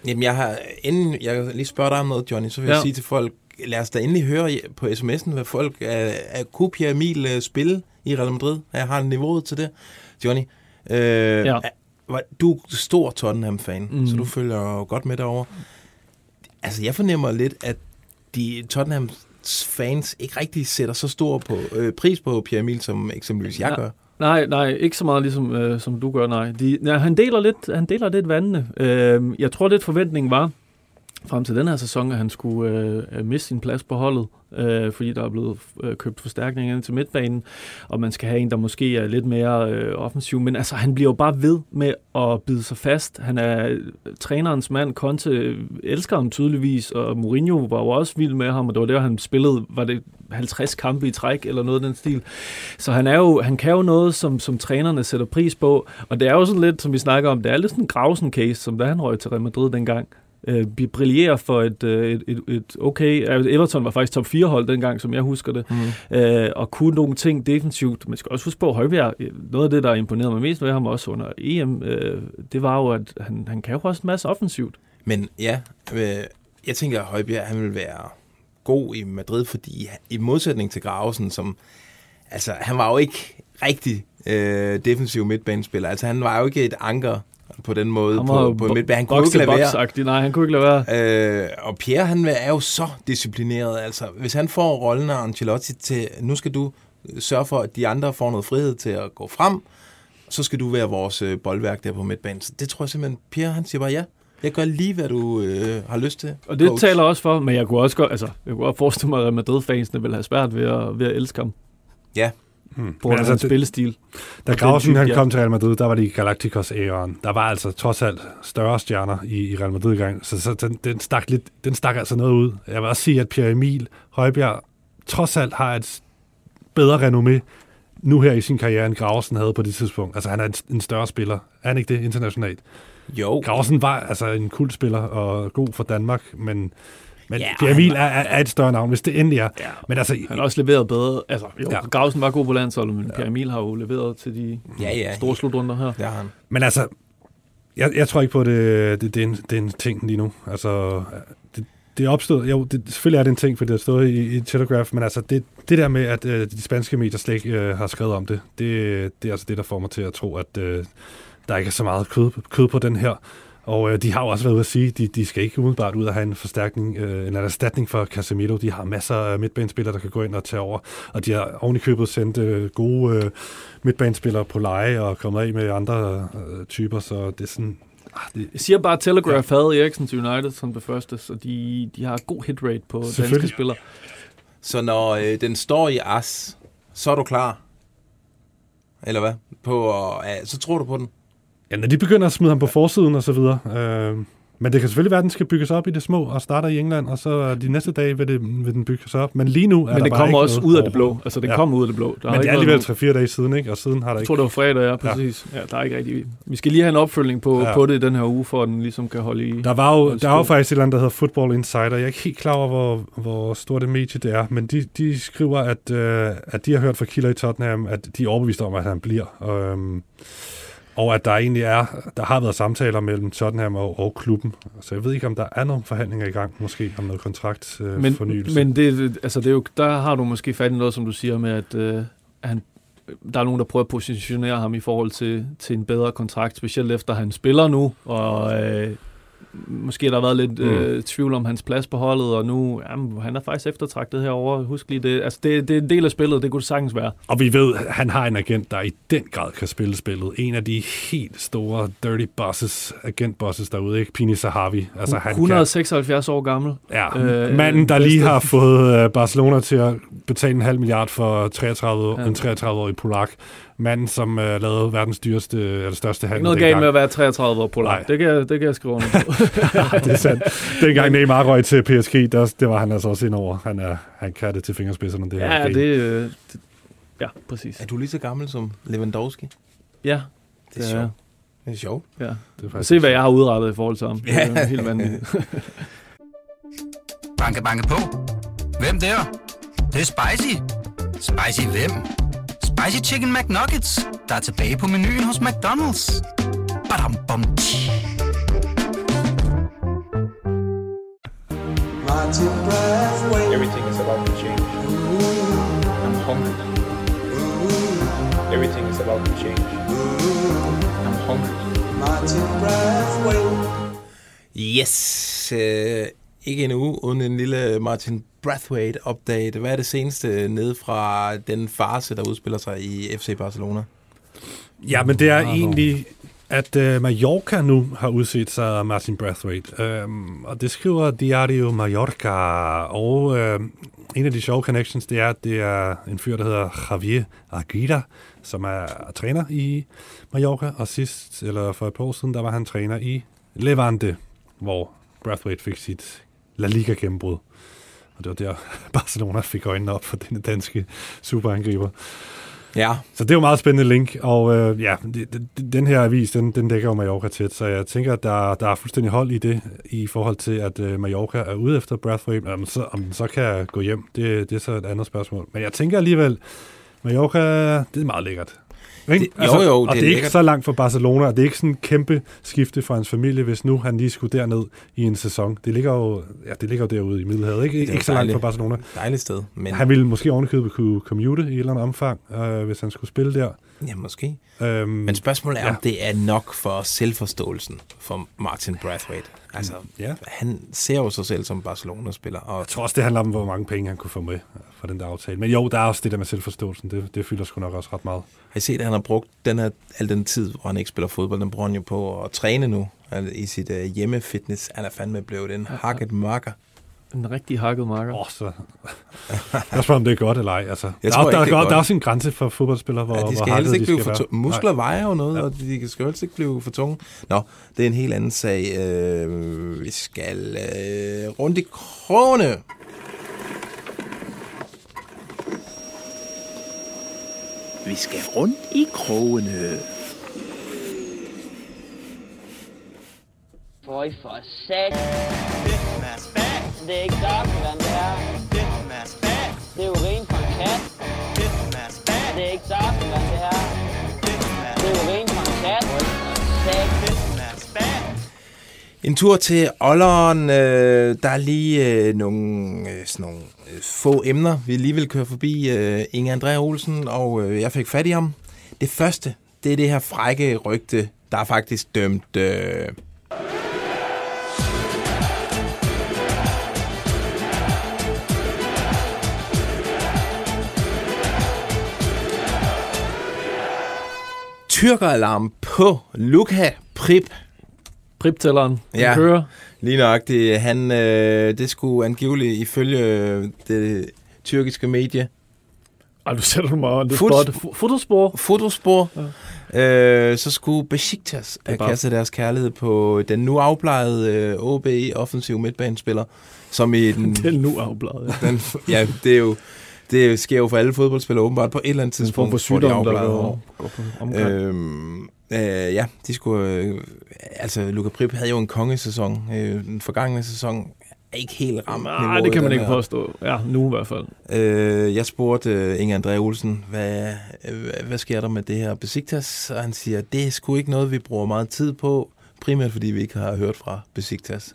Jamen, jeg har, inden jeg lige spørge dig om noget, Johnny, så vil ja. Jeg sige til folk, lad os da endelig høre på sms'en, hvad folk er, er kunne Pierre Emil øh, spille i Real Madrid? Jeg har niveauet til det. Johnny, øh, ja. du er stor Tottenham-fan, mm. Så du følger jo godt med derovre. altså jeg fornemmer lidt, at de Tottenham fans ikke rigtig sætter så stor på, øh, pris på Pierre Emil, som eksempelvis jeg gør. Nej, nej, ikke så meget ligesom øh, som du gør, nej. De, nej han, deler lidt, han deler lidt vandene. Øh, jeg tror lidt forventningen var, frem til den her sæson, at han skulle øh, øh, miste sin plads på holdet, øh, fordi der er blevet øh, købt forstærkninger ind til midtbanen, og man skal have en, der måske er lidt mere øh, offensiv. Men altså, han bliver jo bare ved med at bide sig fast. Han er øh, trænerens mand. Conte øh, elsker ham tydeligvis, og Mourinho var jo også vild med ham, og det var der, han spillede, var det 50 kampe i træk, eller noget af den stil. Så han, er jo, han kan jo noget, som, som trænerne sætter pris på, og det er jo sådan lidt, som vi snakker om, det er lidt sådan en Grausen-case, som da han røg til Real Madrid dengang. Øh, brillerer for et, øh, et, et, et okay... Everton var faktisk top 4 hold dengang, som jeg husker det. Mm. Øh, og kunne nogle ting defensivt. Man skal også huske på, at Højbjerg, noget af det, der imponerede mig mest ved ham også under EM, øh, det var jo, at han, han kan jo også en masse offensivt. Men ja, øh, jeg tænker, at Højbjerg han vil være god i Madrid, fordi i modsætning til Gravesen, som, altså, han var jo ikke rigtig øh, defensiv midtbanespiller. Altså, han var jo ikke et anker på den måde Han på, på midtbanen. Han kunne ikke lade være. Nej, han kunne ikke lade være. Øh, og Pierre, han er jo så disciplineret. Altså, hvis han får rollen af Ancelotti til, nu skal du sørge for, at de andre får noget frihed til at gå frem, så skal du være vores øh, boldværk der på midtbanen. Så det tror jeg simpelthen, Pierre, han siger bare ja. Jeg gør lige, hvad du øh, har lyst til. Og det coach. taler også for, men jeg kunne også godt, altså, jeg kunne godt forestille mig, at Madrid-fansene vil have svært ved at, ved at elske ham. Ja. Hmm. På altså, det- spillestil. Da Grausen han ja. kom til Real Madrid, der var det i Galacticos æren. Der var altså trods alt større stjerner i, i Real Madrid gang, så, så den, den, stak lidt, den stak altså noget ud. Jeg vil også sige, at Pierre Emil Højbjerg trods alt har et bedre renommé nu her i sin karriere, end Grausen havde på det tidspunkt. Altså han er en, en større spiller. Er han ikke det internationalt? Jo. Grausen var altså en kul spiller og god for Danmark, men, men Ja, ja, Pierre Emil er, er, er et større navn, hvis det endelig er. Ja. Men altså, Han har også leveret bedre. Altså, jo, Ja. ja. Grausen var god på landsholdet, men ja. Pierre Emil har jo leveret til de Ja, ja. store slutrunder her. Har han. Men altså, jeg, jeg tror ikke på, at det, det, det, er en, det er en ting lige nu. Altså, det, det er opstået, jo, det, selvfølgelig er det en ting, for det har stået i, i Telegraph, men altså, det, det der med, at øh, de spanske medier slet ikke øh, har skrevet om det, det, det er altså det, der får mig til at tro, at øh, der ikke er så meget kød, kød på den her. Og øh, de har jo også været ude at sige, at de, de skal ikke umiddelbart ud og have en forstærkning, øh, en erstatning for Casemiro. De har masser af midtbanespillere, der kan gå ind og tage over. Og de har oven i købet sendt øh, gode øh, midtbanespillere på leje og kommet af med andre øh, typer, så det er sådan... Ah, det, Jeg siger bare, at Telegraph ja. havde Eriksen til United som det første, så de, de har god hit rate på danske spillere. Så når øh, den står i as, så er du klar? Eller hvad? På, at- ja, så tror du på den? Ja, når de begynder at smide ham på forsiden og så videre. Øh, men det kan selvfølgelig være, at den skal bygges op i det små og starter i England, og så de næste dage vil, det, vil den bygges op. Men lige nu er Men det kommer også ud af det blå. Altså, det Ja. kommer ud af det blå. Der Men det er alligevel nogen- 3-4 dage siden, ikke? Og siden har der Jeg ikke... tror, det var fredag, ja, præcis. Ja. ja, der er ikke rigtig... Vi skal lige have en opfølgning på, Ja. på det i den her uge, for at den ligesom kan holde i... Der var jo, der er jo faktisk et eller andet, der hedder Football Insider. Jeg er ikke helt klar over, hvor, hvor stort et medie det er, men de, de skriver, at, øh, at de har hørt fra kilder i Tottenham, at de er overbevist om, at han bliver. Øhm, og at der egentlig er, der har været samtaler mellem Tottenham og, og klubben. Så jeg ved ikke, om der er nogle forhandlinger i gang, måske om noget kontraktfornyelse. Øh, men, men det- altså det er jo, der har du måske fat i noget, som du siger med, at øh, han, der er nogen, der prøver at positionere ham i forhold til, til en bedre kontrakt, specielt efter han spiller nu, og øh, måske der har været lidt øh, tvivl om hans plads på holdet, og nu, jamen, han er faktisk eftertragtet herover. Husk lige det. Altså det, det er en del af spillet, det kunne det sagtens være. Og vi ved, han har en agent, der i den grad kan spille spillet. En af de helt store dirty bosses, agentbosses derude, ikke? Pini Sahavi. Altså, han 176 år gammel. kan, ja, øh, manden, der lige har fået øh, Barcelona til at betale en halv milliard for 33, ja. Ja. en 33-årig polak. Manden, som øh, lavede verdens dyreste, eller største handel noget galt med at være 33 år på Nej. Det kan, jeg- det kan jeg skrive under på. <laughs> det er sandt. Dengang Neymar røg til PSG, der, det var han altså også ind over. Han, er, han kan det til fingerspidserne, det her. ja, game. det, øh, det, ja, præcis. Er du lige så gammel som Lewandowski? Ja, Det er Ja. sjovt. Det er sjovt. ja. det er faktisk se, hvad jeg har udrettet i forhold til ham. Det er Ja. helt vanvittigt. <laughs> Banke, banke på. Hvem der? Det, det er spicy. Spicy hvem? Spicy Chicken McNuggets, der er tilbage på menuen hos McDonald's. Badum, bom, tji. Everything is about to change. I'm hungry. Everything is about to change. I'm hungry. Yes. Øh, ikke en uge uden en lille Martin Brathwaite-update. Hvad er det seneste ned fra den fase, der udspiller sig i FC Barcelona? Ja, men det er egentlig, at uh, Mallorca nu har udset sig Martin Brathwaite. Um, og det skriver Diario Mallorca. Og uh, en af de sjove connections, det er, at det er en fyr, der hedder Javier Aguila, som er træner i Mallorca. Og sidst, eller for et par år siden, der var han træner i Levante, hvor Brathwaite fik sit La Liga gennembrud. Og det var der, <laughs> Barcelona fik øjnene op for denne danske superangriber. Ja. Så det er jo meget spændende link, og øh, ja, det, det, den her avis, den, den dækker jo Mallorca tæt, så jeg tænker, at der, der er fuldstændig hold i det, i forhold til, at øh, Mallorca er ude efter Brathwaite. Om, så, om den så kan gå hjem, det, det er så et andet spørgsmål. Men jeg tænker alligevel, Mallorca, det er meget lækkert. Ikke? Det, jo, jo, og det er, det er ikke så langt fra Barcelona, og det er ikke sådan en kæmpe skifte for hans familie, hvis nu han lige skulle derned i en sæson. Det ligger jo, ja, det ligger jo derude i Middelhavet, ikke, ikke så langt fra Barcelona. Dejligt sted. Men... Han ville måske ovenikøbet kunne commute i et eller andet omfang, øh, hvis han skulle spille der. Ja, måske. Øhm, Men spørgsmålet er, ja. om det er nok for selvforståelsen for Martin Brathwaite. Altså, ja. han ser jo sig selv som Barcelona-spiller. Og Jeg tror også, det handler om, hvor mange penge han kunne få med for den der aftale. Men jo, der er også det der med selvforståelsen. Det, det fylder sgu nok også ret meget. Har I set, at han har brugt den her, al den tid, hvor han ikke spiller fodbold, den bruger han jo på at træne nu altså, i sit uh, hjemmefitness. Han er fandme blevet en hakket marker. En rigtig hakket marker. Åh, oh, så... <laughs> Jeg spørger, om det er godt eller ej. Altså, Jeg der, tror er, der, ikke, det er der, godt. der er også en grænse for fodboldspillere, hvor, Ja, de hvor skal helst hakket ikke blive de for skal tunge. Muskler Nej. vejer jo noget, Ja. ja. og de skal helst ikke blive for tunge. Nå, det er en helt anden sag. Øh, vi skal øh, rundt i krone. Vi skal rundt i krogene. Føj for sat. Det er ikke doktoren, det her. Det er urin fra en kat. Det er ikke doktoren, det her. Det er urin fra en kat. En tur til Olleren. Øh, der er lige øh, nogle, øh, sådan nogle øh, få emner, vi lige vil køre forbi. Øh, Inge André Olsen, og øh, jeg fik fat i ham. Det første, det er det her frække rygte, der er faktisk dømt... Øh, Tyrkeralarm på Luka Prip. Prip-tælleren, den Ja. kører. Lige nøjagtigt. Han, øh, det skulle angiveligt ifølge øh, det tyrkiske medie. Ej, du sætter mig on the spot. Fotospor. Fotospor. Ja. Øh, så skulle Besiktas er bare- kaste deres kærlighed på den nu afplejede øh, OB offensiv midtbanespiller, som i den... <laughs> Det er nu. Ja. den ja, det er jo... Det sker jo for alle fodboldspillere åbenbart på et eller andet En form tidspunkt. for hvor de er sygdom, der går, går. Øhm, øh, ja, de skulle... Øh, altså, Luka Prip havde jo en kongesæson. Øh, den forgangne sæson er ikke helt ramt. Nej, det kan man ikke her. påstå. Ja, nu i hvert fald. Øh, jeg spurgte øh, Inge André Olsen, hvad, øh, hvad, hvad sker der med det her Besiktas? Og han siger, det er sgu ikke noget, vi bruger meget tid på. Primært fordi vi ikke har hørt fra Besiktas. <laughs>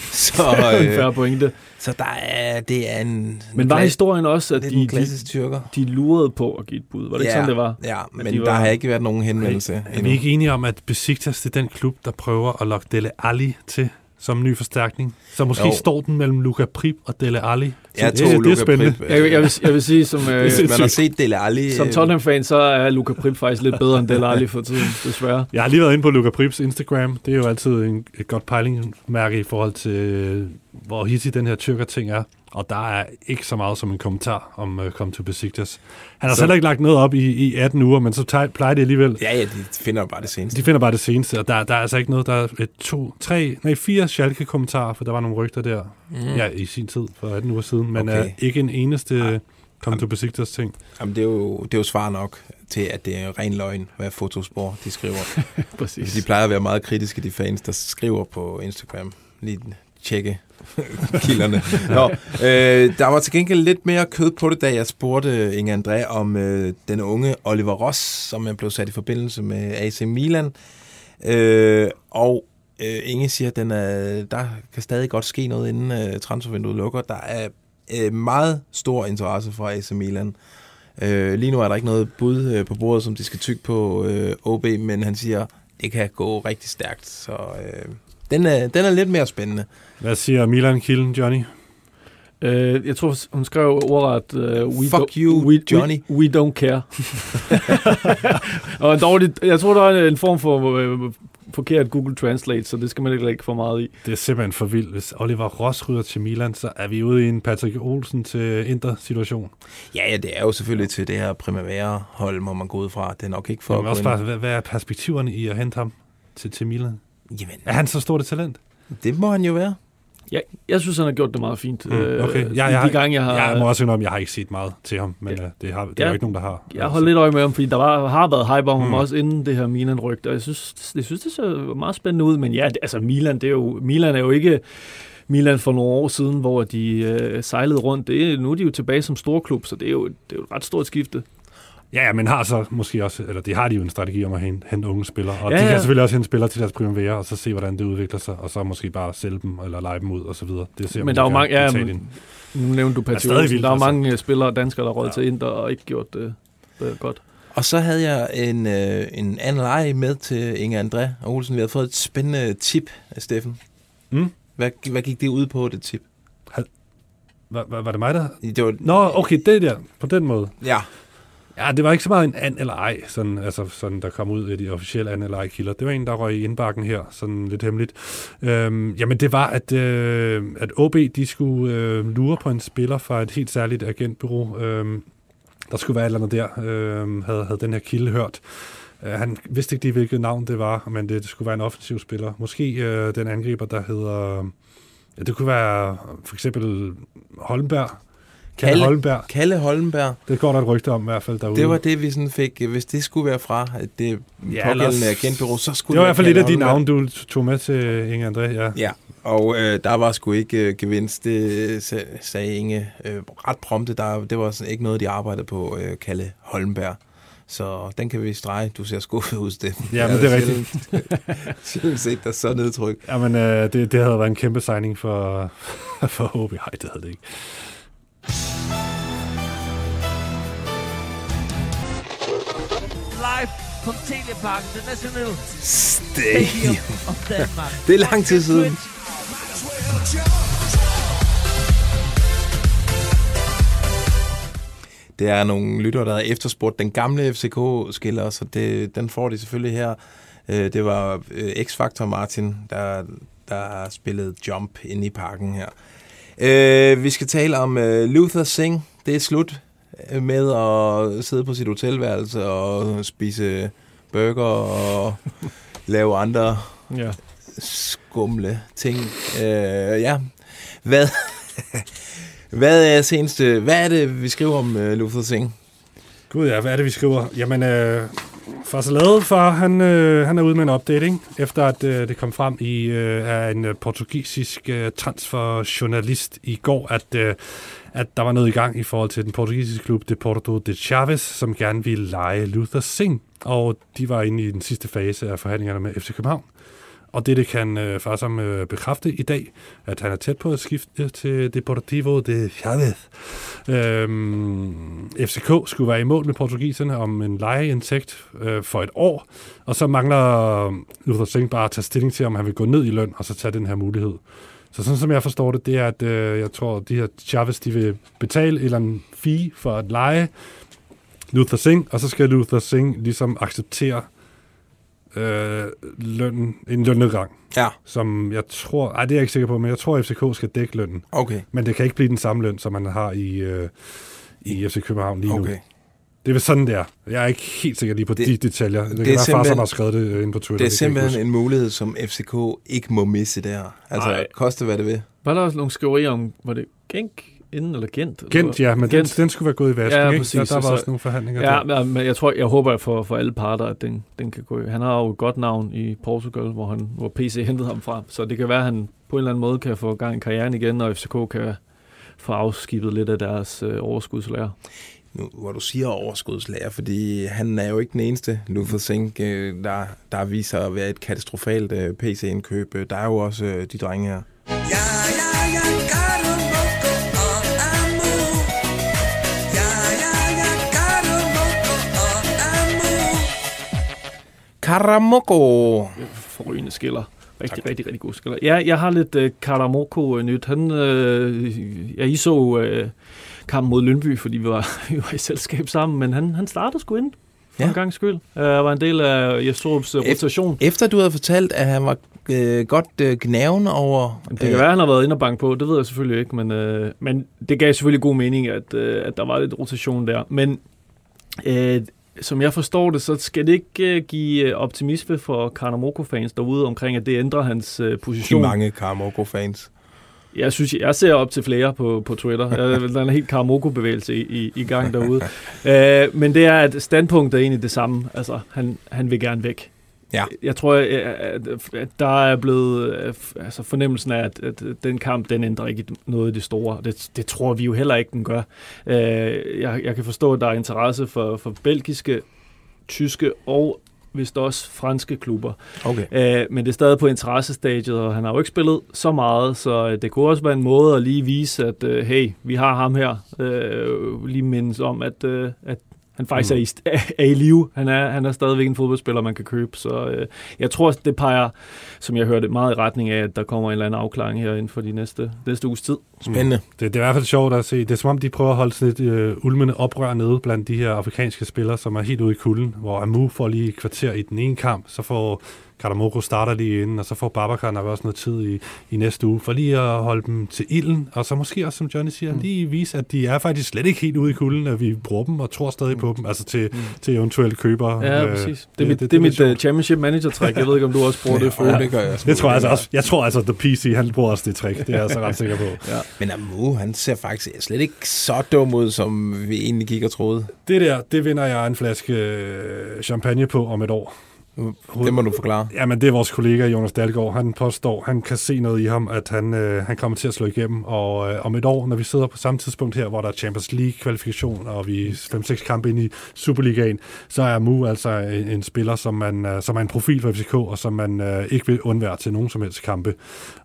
<laughs> så, en øh, færre pointe. så der er, det er en... Men var historien også, at de, klassisk tyrker? de, de lurede på at give et bud? Var det ikke ja, sådan, det var? Ja, At men de der var- har ikke været nogen henvendelse Er vi endnu. ikke enige om, at Besiktas det er den klub, der prøver at lokke Dele Alli til som ny forstærkning? Så måske Jo. står den mellem Luca Prip og Dele Alli. Så Jeg det, tog det er spændende. Prip, Jeg, jeg, vil, jeg vil sige, som, øh, man har set Dele Alli... som øh, Tottenham-fan, så er Luka Prip faktisk lidt bedre end Del Alli for tiden, desværre. Jeg har lige været inde på Luca Prips Instagram. Det er jo altid en, et godt pejlingmærke i forhold til, øh, hvor hissig den her tyrker-ting er. Og der er ikke så meget som en kommentar om uh, Come to Besiktas. Han har Så- heller ikke lagt noget op i, i 18 uger, men så tej- plejer det alligevel. Ja, ja, de finder bare det seneste. De finder bare det seneste, og der, der er altså ikke noget, der er et, to, tre, nej, fire Schalke-kommentarer, for der var nogle rygter der Mm. ja, i sin tid, for 18 uger siden, men Okay. uh, ikke en eneste Come to Besiktas ting. Jamen, det er, jo, det er jo svar nok til, at det er ren løgn, hvad Fotospor de skriver. <laughs> Præcis. De plejer at være meget kritiske, de fans, der skriver på Instagram. Lige tjekke <laughs> kilderne. Nå, øh, der var til gengæld lidt mere kød på det, da jeg spurgte Inge André om øh, den unge Oliver Ross, som er blevet sat i forbindelse med AC Milan. Øh, og øh, Inge siger, at den er, der kan stadig godt ske noget, inden øh, transfervinduet lukker. Der er øh, meget stor interesse fra AC Milan. Øh, lige nu er der ikke noget bud øh, på bordet, som de skal tykke på øh, OB, men han siger, det kan gå rigtig stærkt. Så øh, Den er, den er lidt mere spændende. Hvad siger Milan-kilden, Johnny? Øh, jeg tror, hun skrev ordret, uh, we, Fuck you, we, Johnny. We, we don't care. <laughs> og dårligt, jeg tror, der er en form for øh, forkert Google Translate, så det skal man ikke lægge for meget i. Det er simpelthen for vildt. Hvis Oliver Ross ryger til Milan, så er vi ude i en Patrick Olsen til Inter-situation. Ja, ja, det er jo selvfølgelig til det her Primavera-hold, må man gå ud fra. Det er nok ikke for Men at også bare, hvad, hvad er perspektiverne i at hente ham til, til Milan? Jamen, Er han så stort et talent? det må han jo være. Ja, jeg synes, han har gjort det meget fint. Mm, okay. Øh, Ja, i jeg, de gange, jeg har... jeg må også indrømme, jeg har ikke set meget til ham, men Ja. ja. det, har, det Ja. er jo ikke nogen, der har. Jeg har holdt lidt øje med ham, fordi der var, har været hype om mm. ham også inden det her Milan-rygte, og jeg synes, jeg synes, det ser meget spændende ud. Men ja, det, altså Milan, det er jo, Milan er jo ikke Milan for nogle år siden, hvor de øh, sejlede rundt. Det nu er de jo tilbage som storklub, så det er jo, det er jo et ret stort skifte. Ja, ja, men har så måske også, eller det har de jo en strategi om at hente, hente unge spillere. Og Ja, ja, de kan ja. selvfølgelig også hente spillere til deres primavera, og så se, hvordan det udvikler sig, og så måske bare sælge dem, eller lege dem ud, og så videre. Det ser Men der er jo mange, ja, men-. Nu nævnte du vildt, Der er altså. mange øh, spillere, danskere, der er råd Ja. til Inter og ikke gjort det øh, godt. Og så havde jeg en, øh, en anden leg med til Inger André Olsen. Vi havde fået et spændende tip af Steffen. Mm. Hvad, hvad gik det ud på, det tip? Var, var, var det mig, der... Det var, Nå, okay, det der, på den måde. ja, Ja, det var ikke så meget en and eller ej, sådan, altså, sådan, der kom ud af de officielle and eller ej kilder. Det var en, der røg i indbakken her, sådan lidt hemmeligt. Øhm, jamen, det var, at, øh, at OB, de skulle øh, lure på en spiller fra et helt særligt agentbureau. Øhm, der skulle være et eller andet der, øh, havde, havde den her kilde hørt. Øh, han vidste ikke lige, hvilket navn det var, men det, det skulle være en offensiv spiller. Måske øh, den angriber, der hedder... Ja, det kunne være for eksempel Holmberg. Kalle Kalle. Holmberg. Kalle Holmberg. Det går der et rygte om i hvert fald derude. Det var det, vi sådan fik. Hvis det skulle være fra at det Ja, pågældende agentbureau, så skulle Det var i hvert fald et af de navne, du tog med til Inge André, ja. Ja, og øh, der var sgu ikke øh, gevinst, det sa- sagde Inge øh, ret prompte. Der, det var sådan ikke noget, de arbejdede på, øh, Kalle Holmberg. Så den kan vi strege. Du ser skuffet <laughs> ud, Steffen. Ja, men det er rigtigt. <laughs> sjældent- set dig så nedtryk. Jamen, øh, det, det havde været en kæmpe signing for, <laughs> for OB. Nej, det havde det ikke. Live from Teleparken, the National Stadium. of. <laughs> Det er lang tid siden. Det er nogle lyttere, der har efterspurgt den gamle FCK-skiller, så det, den får de selvfølgelig her. Øh, Det var øh, X-Factor Martin, der, der har spillet Jump inde i parken her. Øh, Vi skal tale om øh, Luther Singh. Det er slut øh, med at sidde på sit hotelværelse og spise burger og <laughs> lave andre Ja. skumle ting. Øh, ja, hvad, <laughs> hvad er seneste, hvad er det, vi skriver om uh, Luther Singh? Gud ja, hvad er det, vi skriver? Jamen, øh, Farsalade far, han, øh, han er ude med en opdatering, efter at øh, det kom frem i øh, af en øh, portugisisk øh, transferjournalist i går, at, øh, at der var noget i gang i forhold til den portugisiske klub Deporto de Chaves, som gerne ville lege Luther Singh. Og de var inde i den sidste fase af forhandlingerne med FC København. Og det, det kan øh, Farsam øh, bekræfte i dag, at han er tæt på at skifte til Deportivo de Chavez. Øhm, FCK skulle være i mål med portugiserne om en lejeindtægt øh, for et år, og så mangler øh, Luther Singh bare at tage stilling til, om han vil gå ned i løn, og så tage den her mulighed. Så sådan som jeg forstår det, det er, at øh, jeg tror, at de her Chavez, de vil betale et eller andet fee for at lege Luther Singh, og så skal Luther Singh ligesom acceptere øh, løn, en lønnedgang. Ja. Som jeg tror, ej det er jeg ikke sikker på, men jeg tror, at FCK skal dække lønnen. Okay. Men det kan ikke blive den samme løn, som man har i, øh, i FC København lige nu. Okay. Det er vel sådan, det er. Jeg er ikke helt sikker lige på det, de detaljer. Det, det kan være far, som har skrevet det øh, inde på Twitter. Det er ikke simpelthen en mulighed, som FCK ikke må misse der. Altså, Nej. koste hvad det vil. Var der også nogle skriverier om, var det Genk inden, eller Gent? eller Gent, ja, men den, den skulle være gået i vasken, ja, ikke? præcis, Ja, der var så- også nogle forhandlinger Ja, der. men, men jeg tror, jeg håber for, for alle parter, at den, den kan gå i. Han har jo et godt navn i Portugal, hvor, han, hvor PC hentede ham fra. Så det kan være, at han på en eller anden måde kan få gang i karrieren igen, og FCK kan få afskibet lidt af deres øh, overskudslærer. Nu, hvor du siger overskudslager, fordi han er jo ikke den eneste, Luther Singh, øh, der, der viser at være et katastrofalt øh, PC-indkøb. Der er jo også øh, de drenge her. Karamoko. Forrygende skiller. Rigtig, tak. rigtig, rigtig god spiller. Ja, jeg har lidt øh, Karamoko-nyt. Han, øh, ja, I så øh, kampen mod Lønby, fordi vi var, <laughs> vi var i selskab sammen, men han, han startede sgu ind for ja. en gang skyld. Uh, var en del af Jesdrups uh, rotation. Efter du havde fortalt, at han var øh, godt øh, gnaven over... Det kan være, at han har været inde og banke på, det ved jeg selvfølgelig ikke, men, øh, men det gav selvfølgelig god mening, at, øh, at der var lidt rotation der. Men øh, som jeg forstår det, så skal det ikke uh, give optimisme for Karamoko-fans derude omkring, at det ændrer hans uh, position. De mange Karamoko-fans. Jeg synes, jeg ser op til flere på, på Twitter. <laughs> Der er en helt Karamoko-bevægelse i, i, i gang derude. uh, men det er, at standpunktet er egentlig det samme. Altså, han, han vil gerne væk. Ja. Jeg tror, at, at der er blevet altså fornemmelsen af, at, at den kamp, den ændrer ikke noget i det store. Det, det tror vi jo heller ikke, den gør. Jeg, jeg kan forstå, at der er interesse for, for belgiske, tyske og vist også franske klubber. Okay. Øh, men det er stadig på interessestadiet, og han har jo ikke spillet så meget, så det kunne også være en måde at lige vise, at øh, hey, vi har ham her. Øh, lige mindes om, at, øh, at han faktisk mm. er, i, er i live. Han er, han er stadigvæk en fodboldspiller, man kan købe. Så øh, jeg tror, det peger, som jeg hørte, meget i retning af, at der kommer en eller anden afklaring her inden for de næste, næste uges tid. Spændende. Mm. Det, det er i hvert fald sjovt at se. Det er som om, de prøver at holde sådan et øh, ulmende oprør nede blandt de her afrikanske spillere, som er helt ude i kulden, hvor Amu får lige et kvarter i den ene kamp, så får Karamoko starter lige inden, og så får Babacar nok også noget tid i, i næste uge, for lige at holde dem til ilden, og så måske også, som Johnny siger, mm. lige vise, at de er faktisk slet ikke helt ude i kulden, at vi bruger dem og tror stadig mm. på dem, altså til, mm. til eventuelle købere. Ja, øh, præcis. Det er mit, det, det, det, er mit uh, championship manager-træk. Jeg ved ikke, om du også bruger det. <laughs> For. Ja, det gør jeg. Det tror jeg altså også. Jeg tror altså, at The PC, han bruger også det trick. Det er jeg altså ret sikker på. <laughs> ja. Men Amu, han ser faktisk slet ikke så dum ud, som vi egentlig gik og troede. Det der, det vinder jeg en flaske øh, champagne på om et år. Det må du forklare. Jamen, det er vores kollega Jonas Dalgaard. Han påstår, han kan se noget i ham, at han, øh, han kommer til at slå igennem. Og øh, om et år, når vi sidder på samme tidspunkt her, hvor der er Champions League-kvalifikation, og vi er 5-6 kampe ind i Superligaen, så er Mu altså en, en spiller, som, man, øh, som er en profil for FCK, og som man øh, ikke vil undvære til nogen som helst kampe.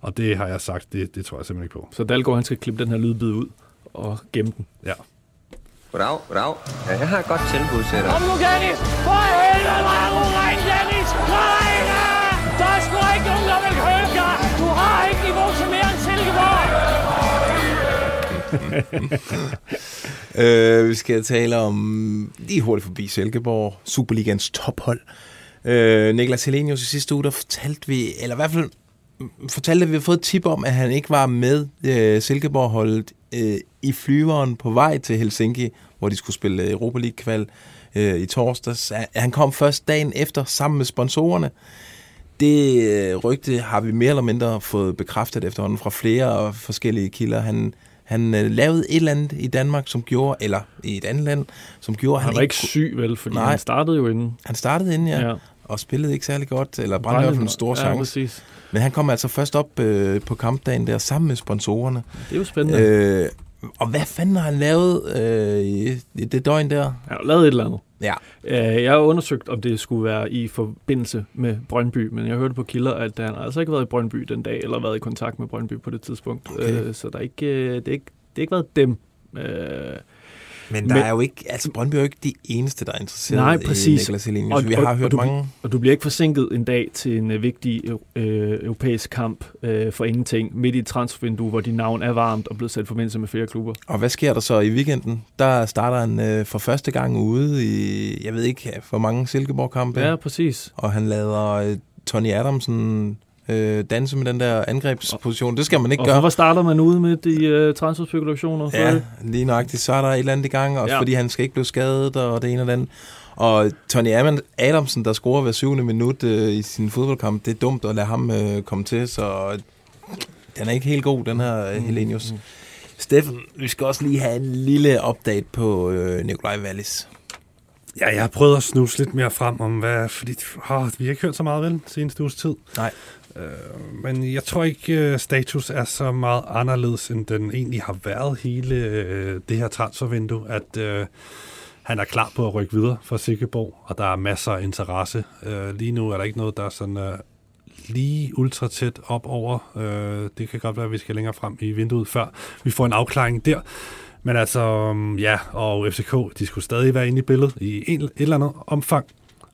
Og det har jeg sagt, det, det tror jeg simpelthen ikke på. Så Dalgaard, han skal klippe den her lydbid ud og gemme den? Ja. Goddag, goddag. Ja, jeg har et godt tilbud til dig. Kom nu, Dennis! For helvede, er du ren, Dennis! Nej, Der er sgu ikke nogen, der vil købe dig! Du har ikke niveau til mere end Silkeborg! <laughs> øh, vi skal tale om lige hurtigt forbi Silkeborg, Superligans tophold. Øh, Niklas Helenius i sidste uge, der fortalte vi, eller i hvert fald fortalte, at vi har fået et tip om, at han ikke var med øh, Silkeborg-holdet øh, i flyveren på vej til Helsinki, hvor de skulle spille Europa League-kval øh, i torsdags. Han kom først dagen efter sammen med sponsorerne. Det øh, rygte har vi mere eller mindre fået bekræftet efterhånden fra flere forskellige kilder. Han, han øh, lavede et eller andet i Danmark, som gjorde, eller i et andet land, som gjorde... Han, han var ikke syg, vel? Fordi nej, han startede jo inden. Han startede inden, ja. ja. Og spillede ikke særlig godt, eller brændte i hvert fald en stor chance. Ja, præcis. Men han kom altså først op øh, på kampdagen der sammen med sponsorerne. Det er jo spændende. Øh, og hvad fanden har han lavet øh, i, i det døgn der? Han har lavet et eller andet. Ja. Øh, jeg har undersøgt, om det skulle være i forbindelse med Brøndby, men jeg hørte på kilder, at han har altså ikke været i Brøndby den dag, eller været i kontakt med Brøndby på det tidspunkt. Okay. Øh, så der er ikke, øh, det, er ikke, det er ikke været dem. Øh, men der men, er jo ikke, altså Brøndby er jo ikke de eneste, der er interesseret nej, præcis. i Niklas Helenius. Og, vi har og, hørt og du, mange... Og du bliver ikke forsinket en dag til en uh, vigtig øh, europæisk kamp øh, for ingenting, midt i et transfervindue, hvor dit navn er varmt og blevet sat forbindelse med flere klubber. Og hvad sker der så i weekenden? Der starter han øh, for første gang ude i, jeg ved ikke, for mange Silkeborg-kampe. Ja, præcis. Og han lader øh, Tony Adamsen øh, danse med den der angrebsposition. Det skal man ikke og gøre. Og hvorfor starter man ude med de uh, transferspekulationer? Ja, det? lige nøjagtigt. Så er der et eller andet i gang, også ja. fordi han skal ikke blive skadet, og det ene og andet. Og Tony Adamsen, der scorer hver syvende minut øh, i sin fodboldkamp, det er dumt at lade ham øh, komme til, så den er ikke helt god, den her øh, Helenius. Mm. Steffen, vi skal også lige have en lille update på øh, Nikolaj Wallis. Ja, jeg har prøvet at snuse lidt mere frem om, hvad, fordi oh, vi har ikke hørt så meget vel seneste uges tid. Nej. Øh, men jeg tror ikke, øh, status er så meget anderledes, end den egentlig har været hele øh, det her transfervindue, at øh, han er klar på at rykke videre fra Sikkeborg, og der er masser af interesse. Øh, lige nu er der ikke noget, der er sådan Øh, lige ultra tæt op over. Øh, det kan godt være, at vi skal længere frem i vinduet, før vi får en afklaring der. Men altså, mm, ja, og FCK, de skulle stadig være inde i billedet i en, et eller andet omfang,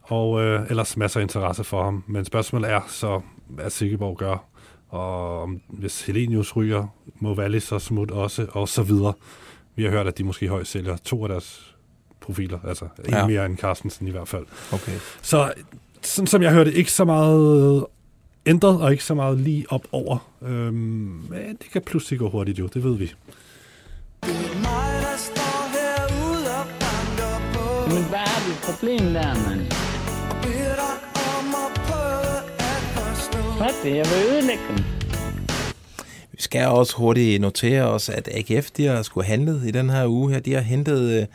og øh, ellers masser af interesse for ham. Men spørgsmålet er så, hvad Silkeborg gør. Og hvis Helenius ryger, må Wallis så smut også, og så videre. Vi har hørt, at de måske højst sælger to af deres profiler, altså en Ja. mere end Carstensen i hvert fald. Okay. Så sådan som jeg hørte, ikke så meget ændret, og ikke så meget lige op over. Øhm, men det kan pludselig gå hurtigt jo, det ved vi. Men hvad er dit problem der, mand? Er det? Jeg vil ødelægge dem. Vi skal også hurtigt notere os, at AGF de har skulle handlet i den her uge her. De har hentet øh,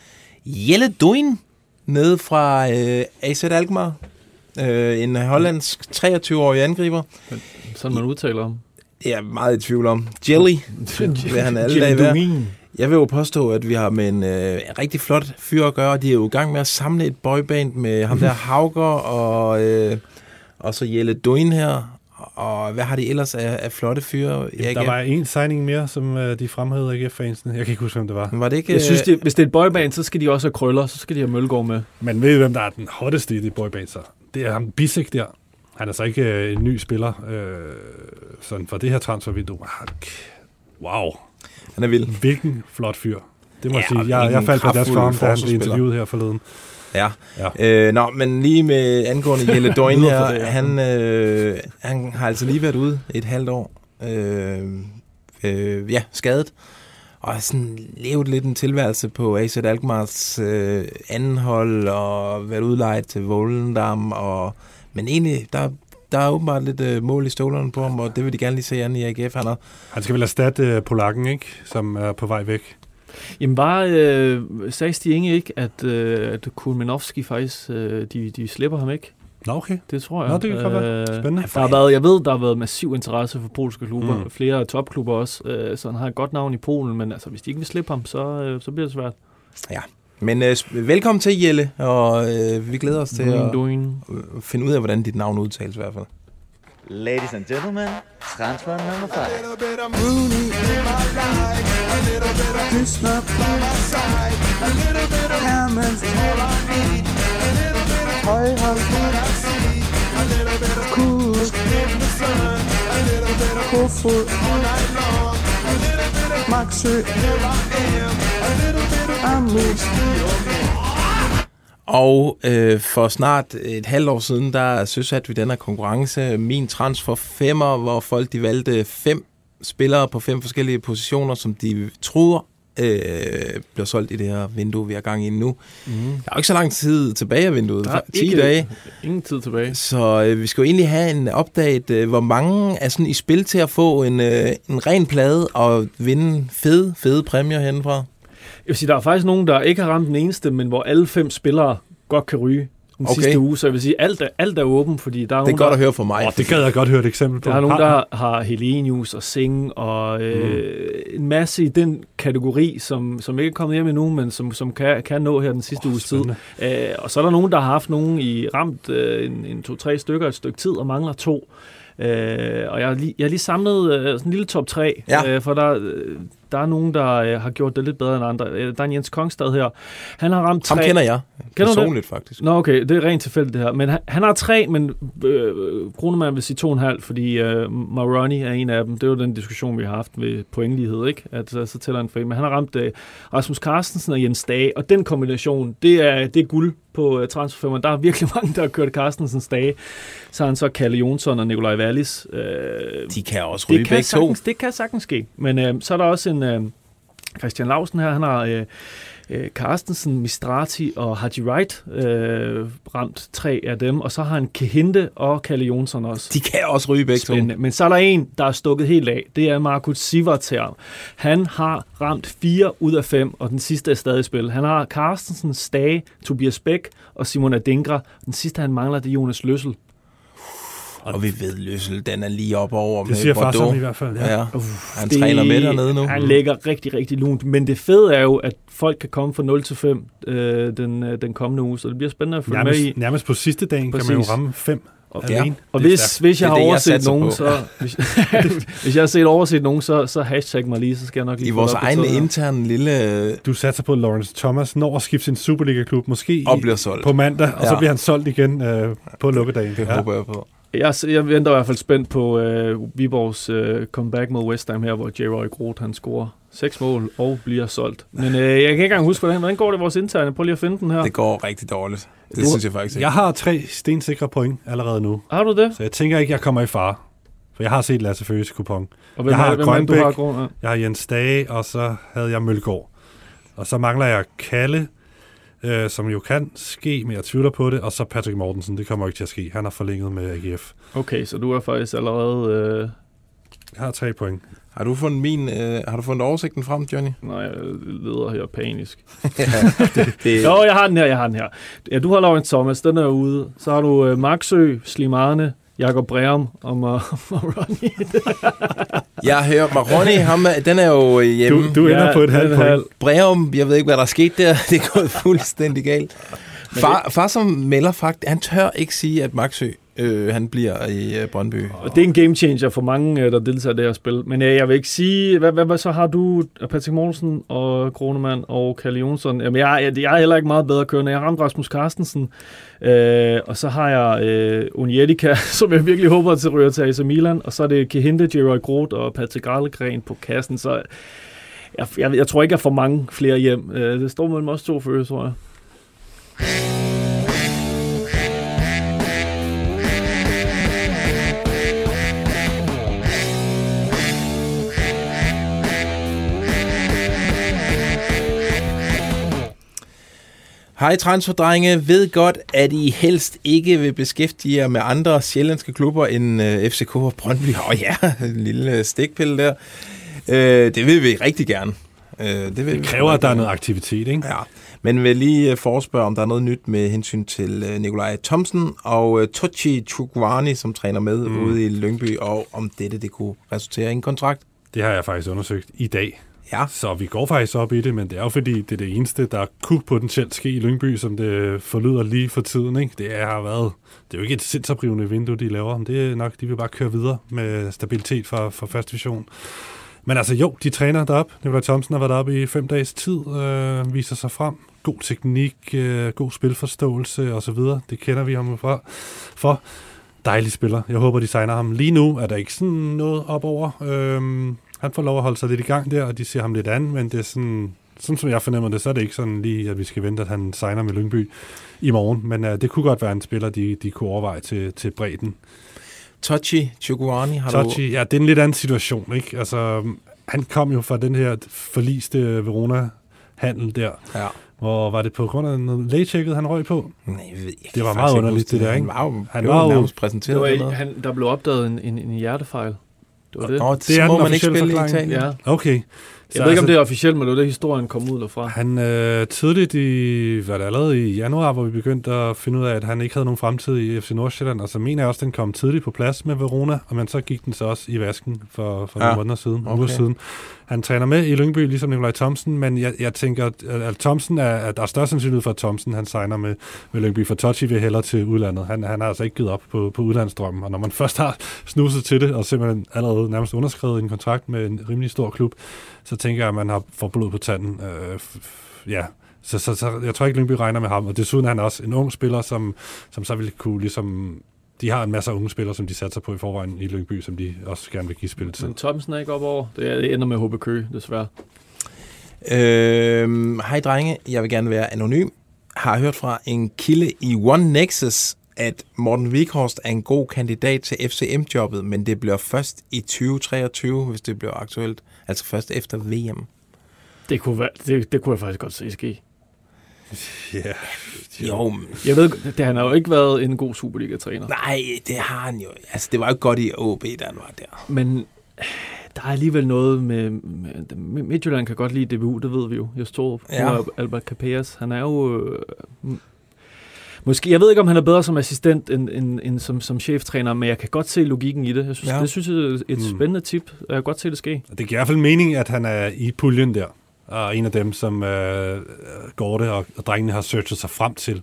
Jelle Duin ned fra øh, AZ Alkmaar. Øh, en hollandsk 23-årig angriber. Sådan man udtaler om. Jeg er meget i tvivl om. Jelly. <laughs> vil han alle dage være. Duin. Jeg vil jo påstå, at vi har med en øh, rigtig flot fyr at gøre. De er jo i gang med at samle et boyband med ham der <laughs> Hauger og, øh, og så Jelle Duin her. Og hvad har de ellers af, af flotte fyre? Der var en signing mere, som øh, de fremhævede AGF-fansene. Jeg kan ikke huske, hvem det var. Var det ikke... Jeg synes, øh, det, hvis det er et boyband, så skal de også have krøller, så skal de have Mølgaard med. Men ved I, hvem der er den hotteste i de boybands? så? Det er ham Bisek der. Han er så ikke øh, en ny spiller øh, sådan for det her transfervindue. Wow. Han er vild. Hvilken flot fyr. Det må Ja, jeg sige. Jeg, jeg faldt på deres for ham, da han blev interviewet her forleden. Ja. Ja. Øh, nå, men lige med angående <laughs> Jelle Døgn her, det, ja. han, øh, han har altså lige været ude et halvt år. Øh, øh, ja, skadet. Og sådan levet lidt en tilværelse på AZ Alkmaars øh, anden hold, og været udlejet til Volendam, og, men egentlig, der, der er åbenbart lidt øh, mål i stålerne på ham, og det vil de gerne lige se an i AGF. Han har, Han skal vel erstatte øh, Polakken, ikke? Som er på vej væk. Jamen var, øh, sagde Stig Inge ikke, at, øh, at Kulminovski faktisk, øh, de, de slipper ham ikke? Nå, okay. Det tror jeg. Nå, det kan godt være. Øh, Spændende. Der har været, jeg ved, der har været massiv interesse for polske klubber. Mm. Flere topklubber også. Øh, så han har et godt navn i Polen, men altså, hvis de ikke vil slippe ham, så, øh, så bliver det svært. ja. Men øh, velkommen til, Jelle, og øh, vi glæder os til Doing, at doing. øh, finde ud af, hvordan dit navn udtales i hvert fald. Ladies and gentlemen, transfer number a little bit a little bit Maxø loose. Og øh, for snart et halvt år siden, der søsatte vi den her konkurrence, min transfer femmer, hvor folk de valgte fem spillere på fem forskellige positioner, som de troede øh, bliver solgt i det her vindue, vi har gang i nu. Mm. Der er jo ikke så lang tid tilbage af vinduet, Der er 10 ikke- dage. Ingen tid tilbage. Så øh, vi skal jo egentlig have en update, øh, hvor mange er sådan i spil til at få en, øh, en ren plade og vinde fede, fede præmier henfra. Jeg vil sige, der er faktisk nogen, der ikke har ramt den eneste, men hvor alle fem spillere godt kan ryge den Okay. sidste uge. Så jeg vil sige, alt er, alt er åben, fordi der er Det er nogen, godt der, at høre fra mig. Åh, det gad jeg godt høre et eksempel på. Der er nogen, der har Helenius og Sing og øh, en masse i den kategori, som, som ikke er kommet hjem endnu, men som, som kan, kan nå her den sidste oh, uges tid. Øh, og så er der nogen, der har haft nogen i ramt øh, en, en to-tre stykker et stykke tid og mangler to. Øh, og jeg har lige, jeg har lige samlet øh, sådan en lille top 3, Ja. øh, for der, øh, der er nogen, der øh, har gjort det lidt bedre end andre. Øh, der er en Jens Kongstad her. Han har ramt tre. Ham kender jeg Kender du det? personligt, faktisk. Nå, okay, det er rent tilfældigt det her. Men han, han har tre, men øh, Grunemann vil sige to og en halv, fordi øh, Maroni er en af dem. Det er jo den diskussion, vi har haft ved pointlighed, ikke? At øh, så tæller han for en. Men han har ramt øh, Rasmus Carstensen og Jens Dage, og den kombination, det er, det er guld på øh, transferfirmaet. Der er virkelig <laughs> mange, der har kørt Carstensens dage. Så har han så Kalle Jonsson og Nikolaj Wallis. Øh, De kan også ryge det kan to. Det kan sagtens ske. Men øh, så er der også en øh, Christian Lausen her, han har øh, øh, Carstensen, Mistrati og Haji Wright øh, ramt tre af dem, og så har han Kehinde og Kalle Jonsson også. De kan også ryge begge to. Spændende. Men så er der en, der er stukket helt af. Det er Markus Sivert her. Han har ramt fire ud af fem, og den sidste er stadig i spil. Han har Carstensen, Stage, Tobias Bæk og Simon Adingra. Den sidste, han mangler, det er Jonas Løssel. Og vi ved, Løssel, den er lige op over Det med siger Bordeaux. som i hvert fald, ja. ja. Uff, Han træner med dernede nu. Han ligger rigtig, rigtig lunt. Men det fede er jo, at folk kan komme fra 0 til 5 øh, den, øh, den kommende uge, så det bliver spændende at følge Nærmest, med i. nærmest på sidste dagen kan man jo ramme fem Og, alene. og Det hvis, stærkt. hvis jeg Det har det, jeg overset satser nogen, på. så, <laughs> hvis, <laughs> hvis jeg har set overset nogen, så, så hashtag mig lige, så skal jeg nok lige I vores det egen interne lille... Du satser på, at Lawrence Thomas når at skifte sin Superliga-klub, måske Og bliver solgt. på mandag, og så Ja. bliver han solgt igen øh, på lukkedagen. Det ja. håber jeg på. Jeg, jeg venter i hvert fald spændt på øh, Viborgs øh, comeback mod West Ham her, hvor J. Groth han scorer seks mål og bliver solgt. Men øh, jeg kan ikke engang huske, hvordan, hvordan går det vores interne? Prøv lige at finde den her. Det går rigtig dårligt. Det Du- synes jeg faktisk ikke. Jeg har tre stensikre point allerede nu. Har du det? Så jeg tænker ikke, jeg kommer i fare. For jeg har set Lasse Føges kupon. Og hvem jeg er- har hvem er det, du Grønbæk, har, Grøn? Ja. jeg har Jens Dage, og så havde jeg Mølgaard. Og så mangler jeg Kalle, øh, som jo kan ske, men jeg tvivler på det. Og så Patrick Mortensen, det kommer ikke til at ske. Han har forlænget med AGF. Okay, så du er faktisk allerede... Øh... Jeg har tre point. Har du fundet min, øh, har du fundet oversigten frem, Johnny? Nej, jeg leder her panisk. <laughs> ja, det, det, Jo, jeg har den her, jeg har den her. Ja, du har Laurent Thomas, den er ude. Så har du øh, Maxø, Slimane, Jakob Breum og Mar- Maroni. Jeg hører Maroni, ham, er- den er jo øh, hjemme. Du- du ender Ja, på et halvt halv. Breum, jeg ved ikke, hvad der er sket der. <laughs> Det er gået fuldstændig galt. Far, far som melder faktisk, han tør ikke sige, at Maxø, øh, han bliver i øh, Brøndby. Og det er en game changer for mange, øh, der deltager i det her spil. Men øh, jeg vil ikke sige, hvad, hvad, hvad så har du, Patrick Mortensen og Kronemann og Kalle Jonsson? Jamen, jeg, jeg, jeg er heller ikke meget bedre kørende. Jeg har ramt Rasmus Carstensen, øh, og så har jeg øh, Unietica, <laughs> som jeg virkelig håber til ryger til AC Milan, og så er det Kehinde, Jerry Groth og Patrick Arlegren på kassen, så jeg, jeg, jeg tror ikke, jeg får mange flere hjem. Øh, det står mellem os to for tror jeg. Hej transferdrenge, ved godt, at I helst ikke vil beskæftige jer med andre sjællandske klubber end øh, FCK og Brøndby. Åh oh, ja, <laughs> en lille stikpille der. Øh, det vil vi rigtig gerne. Øh, det, vil Det vi kræver, at der er noget aktivitet, ikke? Ja, men vil lige øh, forespørge, om der er noget nyt med hensyn til øh, Nikolaj Thomsen og øh, Tochi Chukwani, som træner med mm. ude i Lyngby, og om dette det kunne resultere i en kontrakt. Det har jeg faktisk undersøgt i dag. Ja. Så vi går faktisk op i det, men det er jo fordi, det er det eneste, der kunne potentielt ske i Lyngby, som det forlyder lige for tiden. Ikke? Det har været, det er jo ikke et sindsoprivende vindue, de laver, men det er nok, de vil bare køre videre med stabilitet for, for første division. Men altså jo, de træner derop. Nikolaj Thomsen har været deroppe i fem dages tid, øh, viser sig frem. God teknik, øh, god spilforståelse osv. Det kender vi ham fra. For dejlig spiller. Jeg håber, de signer ham. Lige nu er der ikke sådan noget op over. Øhm, han får lov at holde sig lidt i gang der, og de ser ham lidt an, men det er sådan, sådan som jeg fornemmer det, så er det ikke sådan lige, at vi skal vente, at han signer med Lyngby i morgen. Men uh, det kunne godt være en spiller, de, de kunne overveje til, til bredden. Tochi Chukwani har du... Tochi, ja, det er en lidt anden situation, ikke? Altså, han kom jo fra den her forliste Verona-handel der. Ja. Hvor var det på grund af noget lægetjekket, han røg på? Nej, jeg ved ikke. Det var meget underligt, det der, Han ikke? var jo, Han blev var jo- nærmest præsenteret. Det var, eller i- noget. han, der blev opdaget en, en, en hjertefejl. Det var det. Nå, det må den man ikke spille i forklaring. Italien. Ja. Okay. Jeg ved ikke, om det er officielt, men det var det, historien kom ud derfra. Han øh, tidligt i, hvad det allerede i januar, hvor vi begyndte at finde ud af, at han ikke havde nogen fremtid i FC Nordsjælland, og så mener jeg også, at den kom tidligt på plads med Verona, og men så gik den så også i vasken for, for Ja. nogle måneder siden, Okay. uger siden. Han træner med i Lyngby, ligesom Nikolaj Thomsen, men jeg, jeg tænker, at, at Thomsen er, at der er større sandsynlighed for, at Thomsen han signer med, med Lyngby, for Tochi vil hellere til udlandet. Han, han har altså ikke givet op på, på udlandsdrømmen, og når man <laughs> først har snuset til det, og simpelthen allerede nærmest underskrevet en kontrakt med en rimelig stor klub, så tænker jeg, at man har fået blod på tanden. Øh, ja, så, så, så jeg tror ikke, Lyngby regner med ham. Og desuden er han også en ung spiller, som, som så vil kunne ligesom... De har en masse unge spillere, som de satser på i forvejen i Lyngby, som de også gerne vil give spil til. Men Thomsen er ikke op over. Det, er- det ender med HB Køge, desværre. Øhm, Hej drenge, jeg vil gerne være anonym. Har hørt fra en kilde i One Nexus, at Morten Vikhorst er en god kandidat til FCM-jobbet, men det bliver først i 2023, hvis det bliver aktuelt. Altså først efter VM. Det kunne, være, det, det kunne jeg faktisk godt se ske. <laughs> Ja. Jo, men- Jeg ved, det, han har jo ikke været en god Superliga-træner. Nej, det har han jo. Altså, det var jo godt i OB, da han var der. Men der er alligevel noget med, med Midtjylland kan godt lide DBU, det ved vi jo. Jeg står Ja. ja. Albert Capellas. Han er jo... Øh, måske, jeg ved ikke, om han er bedre som assistent end, end, end som, som cheftræner, men jeg kan godt se logikken i det. Jeg synes, Ja. det synes jeg er et Mm. spændende tip. Jeg kan godt se det ske. Det giver i hvert fald mening, at han er i puljen der, og en af dem, som øh, Gorte og, og drengene har searchet sig frem til.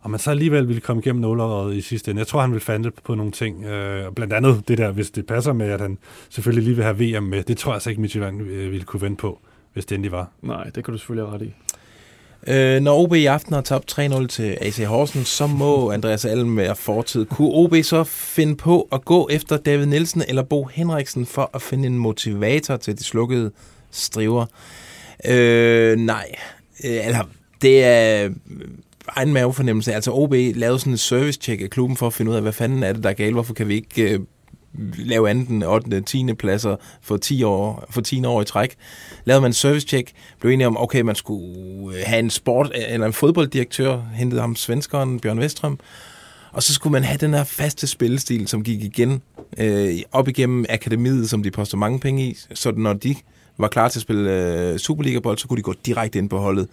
Og man så alligevel ville komme igennem nåleåret i sidste ende. Jeg tror, han vil fande på nogle ting. Øh, blandt andet det der, hvis det passer med, at han selvfølgelig lige vil have VM med. Det tror jeg altså ikke, Midtjylland øh, ville kunne vente på, hvis det endelig var. Nej, det kan du selvfølgelig have ret i. Øh, når OB i aften har tabt 3-0 til AC Horsens, så må Andreas Alm være fortid. Kunne OB så finde på at gå efter David Nielsen eller Bo Henriksen for at finde en motivator til de slukkede striver? Øh, nej. Øh, eller, det er øh, egen mavefornemmelse. Altså OB lavede sådan en service-check af klubben for at finde ud af, hvad fanden er det, der er galt? Hvorfor kan vi ikke øh, lave andet end 8. 10. pladser for 10 år, for 10 år i træk. Lavede man service-check, blev enige om, okay, man skulle øh, have en sport, øh, eller en fodbolddirektør, hentede ham svenskeren Bjørn Vestrøm, og så skulle man have den her faste spillestil, som gik igen øh, op igennem akademiet, som de poster mange penge i, så når de var klar til at spille øh, Superliga-bold, så kunne de gå direkte ind på holdet.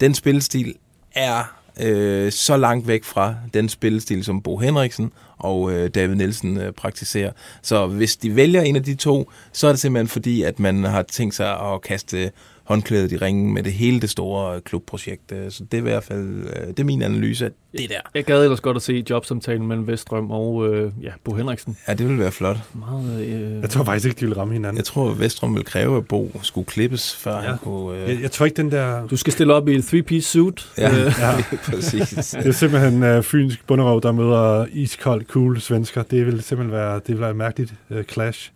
Den spillestil er øh, så langt væk fra den spillestil, som Bo Henriksen og øh, David Nielsen øh, praktiserer. Så hvis de vælger en af de to, så er det simpelthen fordi, at man har tænkt sig at kaste håndklædet i ringen med det hele det store klubprojekt. Øh, Så det er i hvert fald øh, det er min analyse af det der. Jeg gad ellers godt at se jobsamtalen mellem Vestrøm og øh, ja, Bo Henriksen. Ja, det ville være flot. Meget, øh... Jeg tror faktisk ikke, de vil ramme hinanden. Jeg tror, at Vestrøm vil kræve, at Bo skulle klippes, før ja. han kunne... Øh... Jeg, jeg tror ikke, den der... Du skal stille op i et three-piece suit. Ja, Øh, ja. <laughs> præcis. Det er simpelthen uh, fynsk bunderøv, der møder iskold, cool svensker. Det vil simpelthen være, det vil være et mærkeligt uh, clash.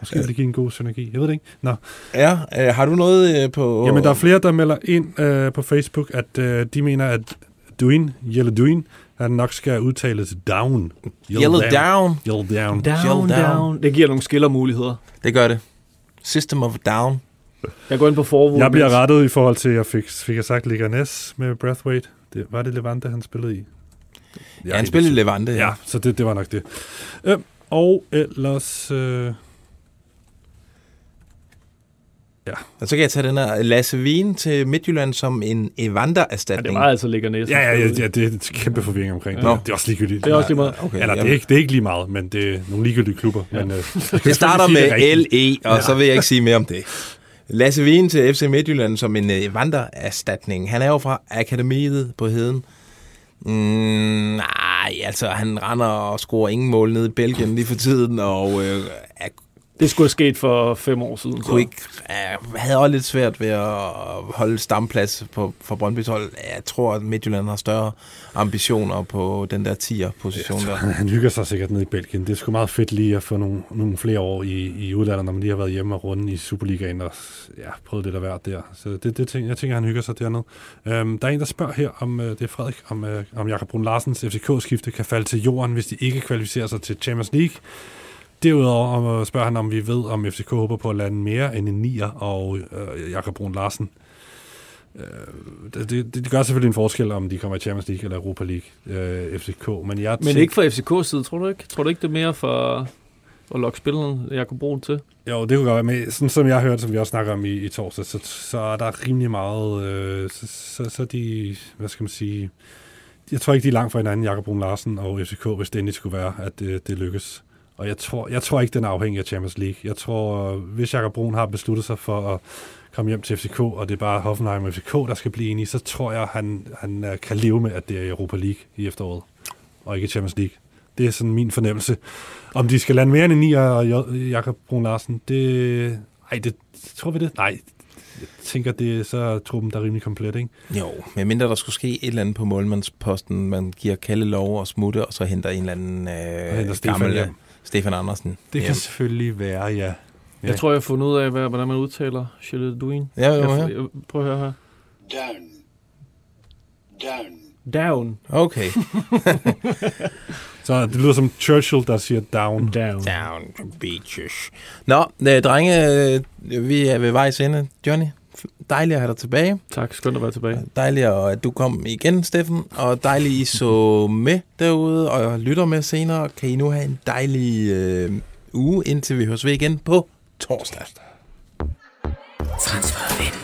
Måske vil det give en god synergi. Jeg ved det ikke. Nå. Ja, øh, har du noget øh, på... Jamen, der er flere, der melder ind øh, på Facebook, at øh, de mener, at Duin, Yellow Duin, han nok skal udtales down. Yellow down. Yellow down. down, down. down. Det giver nogle skillermuligheder. Det gør det. System of Down. Jeg går ind på forvågen. Jeg bliver rettet i forhold til, at jeg fik, fik jeg sagt Leganes med Breathwaite. Det, var det Levante, han spillede i? Ja, han spillede i Levante. Ja, så det, det var nok det. Øh, og ellers... Øh, ja. Og så kan jeg tage den her Lasse Wien til Midtjylland som en Ja, Evander-erstatning. det var altså ligger næsten. Ja, ja, ja, ja, det er kæmpe forvirring omkring det. Nå. Det er også ligegyldigt. Det er også lige meget. Okay, Eller det er, ikke, det er ikke lige meget, men det er nogle ligegyldige klubber. Ja. Men, øh, Det <laughs> starter med. LE, og Ja. så vil jeg ikke sige mere om det. <laughs> Lasse Wien til FC Midtjylland som en Evander-erstatning. Han er jo fra Akademiet på Heden. Mm, nej, altså han render og scorer ingen mål nede i Belgien lige for tiden, og øh, er Det skulle have sket for fem år siden. kunne ikke, øh, havde også lidt svært ved at holde stamplads på, for Brøndby's hold. Jeg tror, at Midtjylland har større ambitioner på den der 10'er-position der. Han, hygger sig sikkert ned i Belgien. Det er sgu meget fedt lige at få nogle, nogle flere år i, i udlandet, når man lige har været hjemme og runde i Superligaen og ja, prøvet lidt af hvert der. Så det, det tænker, jeg tænker, han hygger sig dernede. Øhm, der er en, der spørger her, om øh, det er Frederik, om, øh, om Jakob Brun Larsens FCK-skifte kan falde til jorden, hvis de ikke kvalificerer sig til Champions League. Derudover øh, spørger han, om vi ved, om FCK håber på at lande mere end en nier og øh, Jakob Brun Larsen. Øh, det, det, det gør selvfølgelig en forskel, om de kommer i Champions League eller Europa League, øh, FCK. Men, jeg Men ikke fra FCK's side, tror du ikke? Tror du ikke, det er mere for at lokke spilleren Jakob Brun til? Jo, det kunne godt være, men sådan som jeg har hørt, som vi også snakker om i, i torsdag, så, så er der rimelig meget, øh, så, så, så de, hvad skal man sige, jeg tror ikke, de er langt fra hinanden, Jakob Brun Larsen og FCK, hvis det endelig skulle være, at det, det lykkes. Og jeg tror, jeg tror ikke, den er afhængig af Champions League. Jeg tror, hvis Jakob Brun har besluttet sig for at komme hjem til FCK, og det er bare Hoffenheim og FCK, der skal blive enige, så tror jeg, han, han øh, kan leve med, at det er Europa League i efteråret, og ikke Champions League. Det er sådan min fornemmelse. Om de skal lande mere end en 9 og Jakob Brun Larsen, det... Ej, det tror vi det? Nej, jeg tænker, det er så truppen, der er rimelig komplet, ikke? Jo, medmindre der skulle ske et eller andet på målmandsposten, man giver Kalle lov og smutte, og så henter en eller anden øh, henter Stefan gammel hjem. Stefan Andersen. Det hjem. kan selvfølgelig være, ja. Ja. Jeg tror, jeg har fundet ud af, hvad, hvordan man udtaler Charlotte Duin. Ja, må jeg, jeg? prøv at høre her. Down. Down. Down. Okay. <laughs> Så det lyder som Churchill, der siger down. Down. Down beaches. Nå, øh, drenge, øh, vi er ved vejs ende. Johnny, dejligt at have dig tilbage. Tak, skønt at være tilbage. Dejligt, at du kom igen, Steffen. Og dejligt, I så med derude og lytter med senere. Kan I nu have en dejlig øh, uge, indtil vi høres ved igen på torsdag. Transfervindue.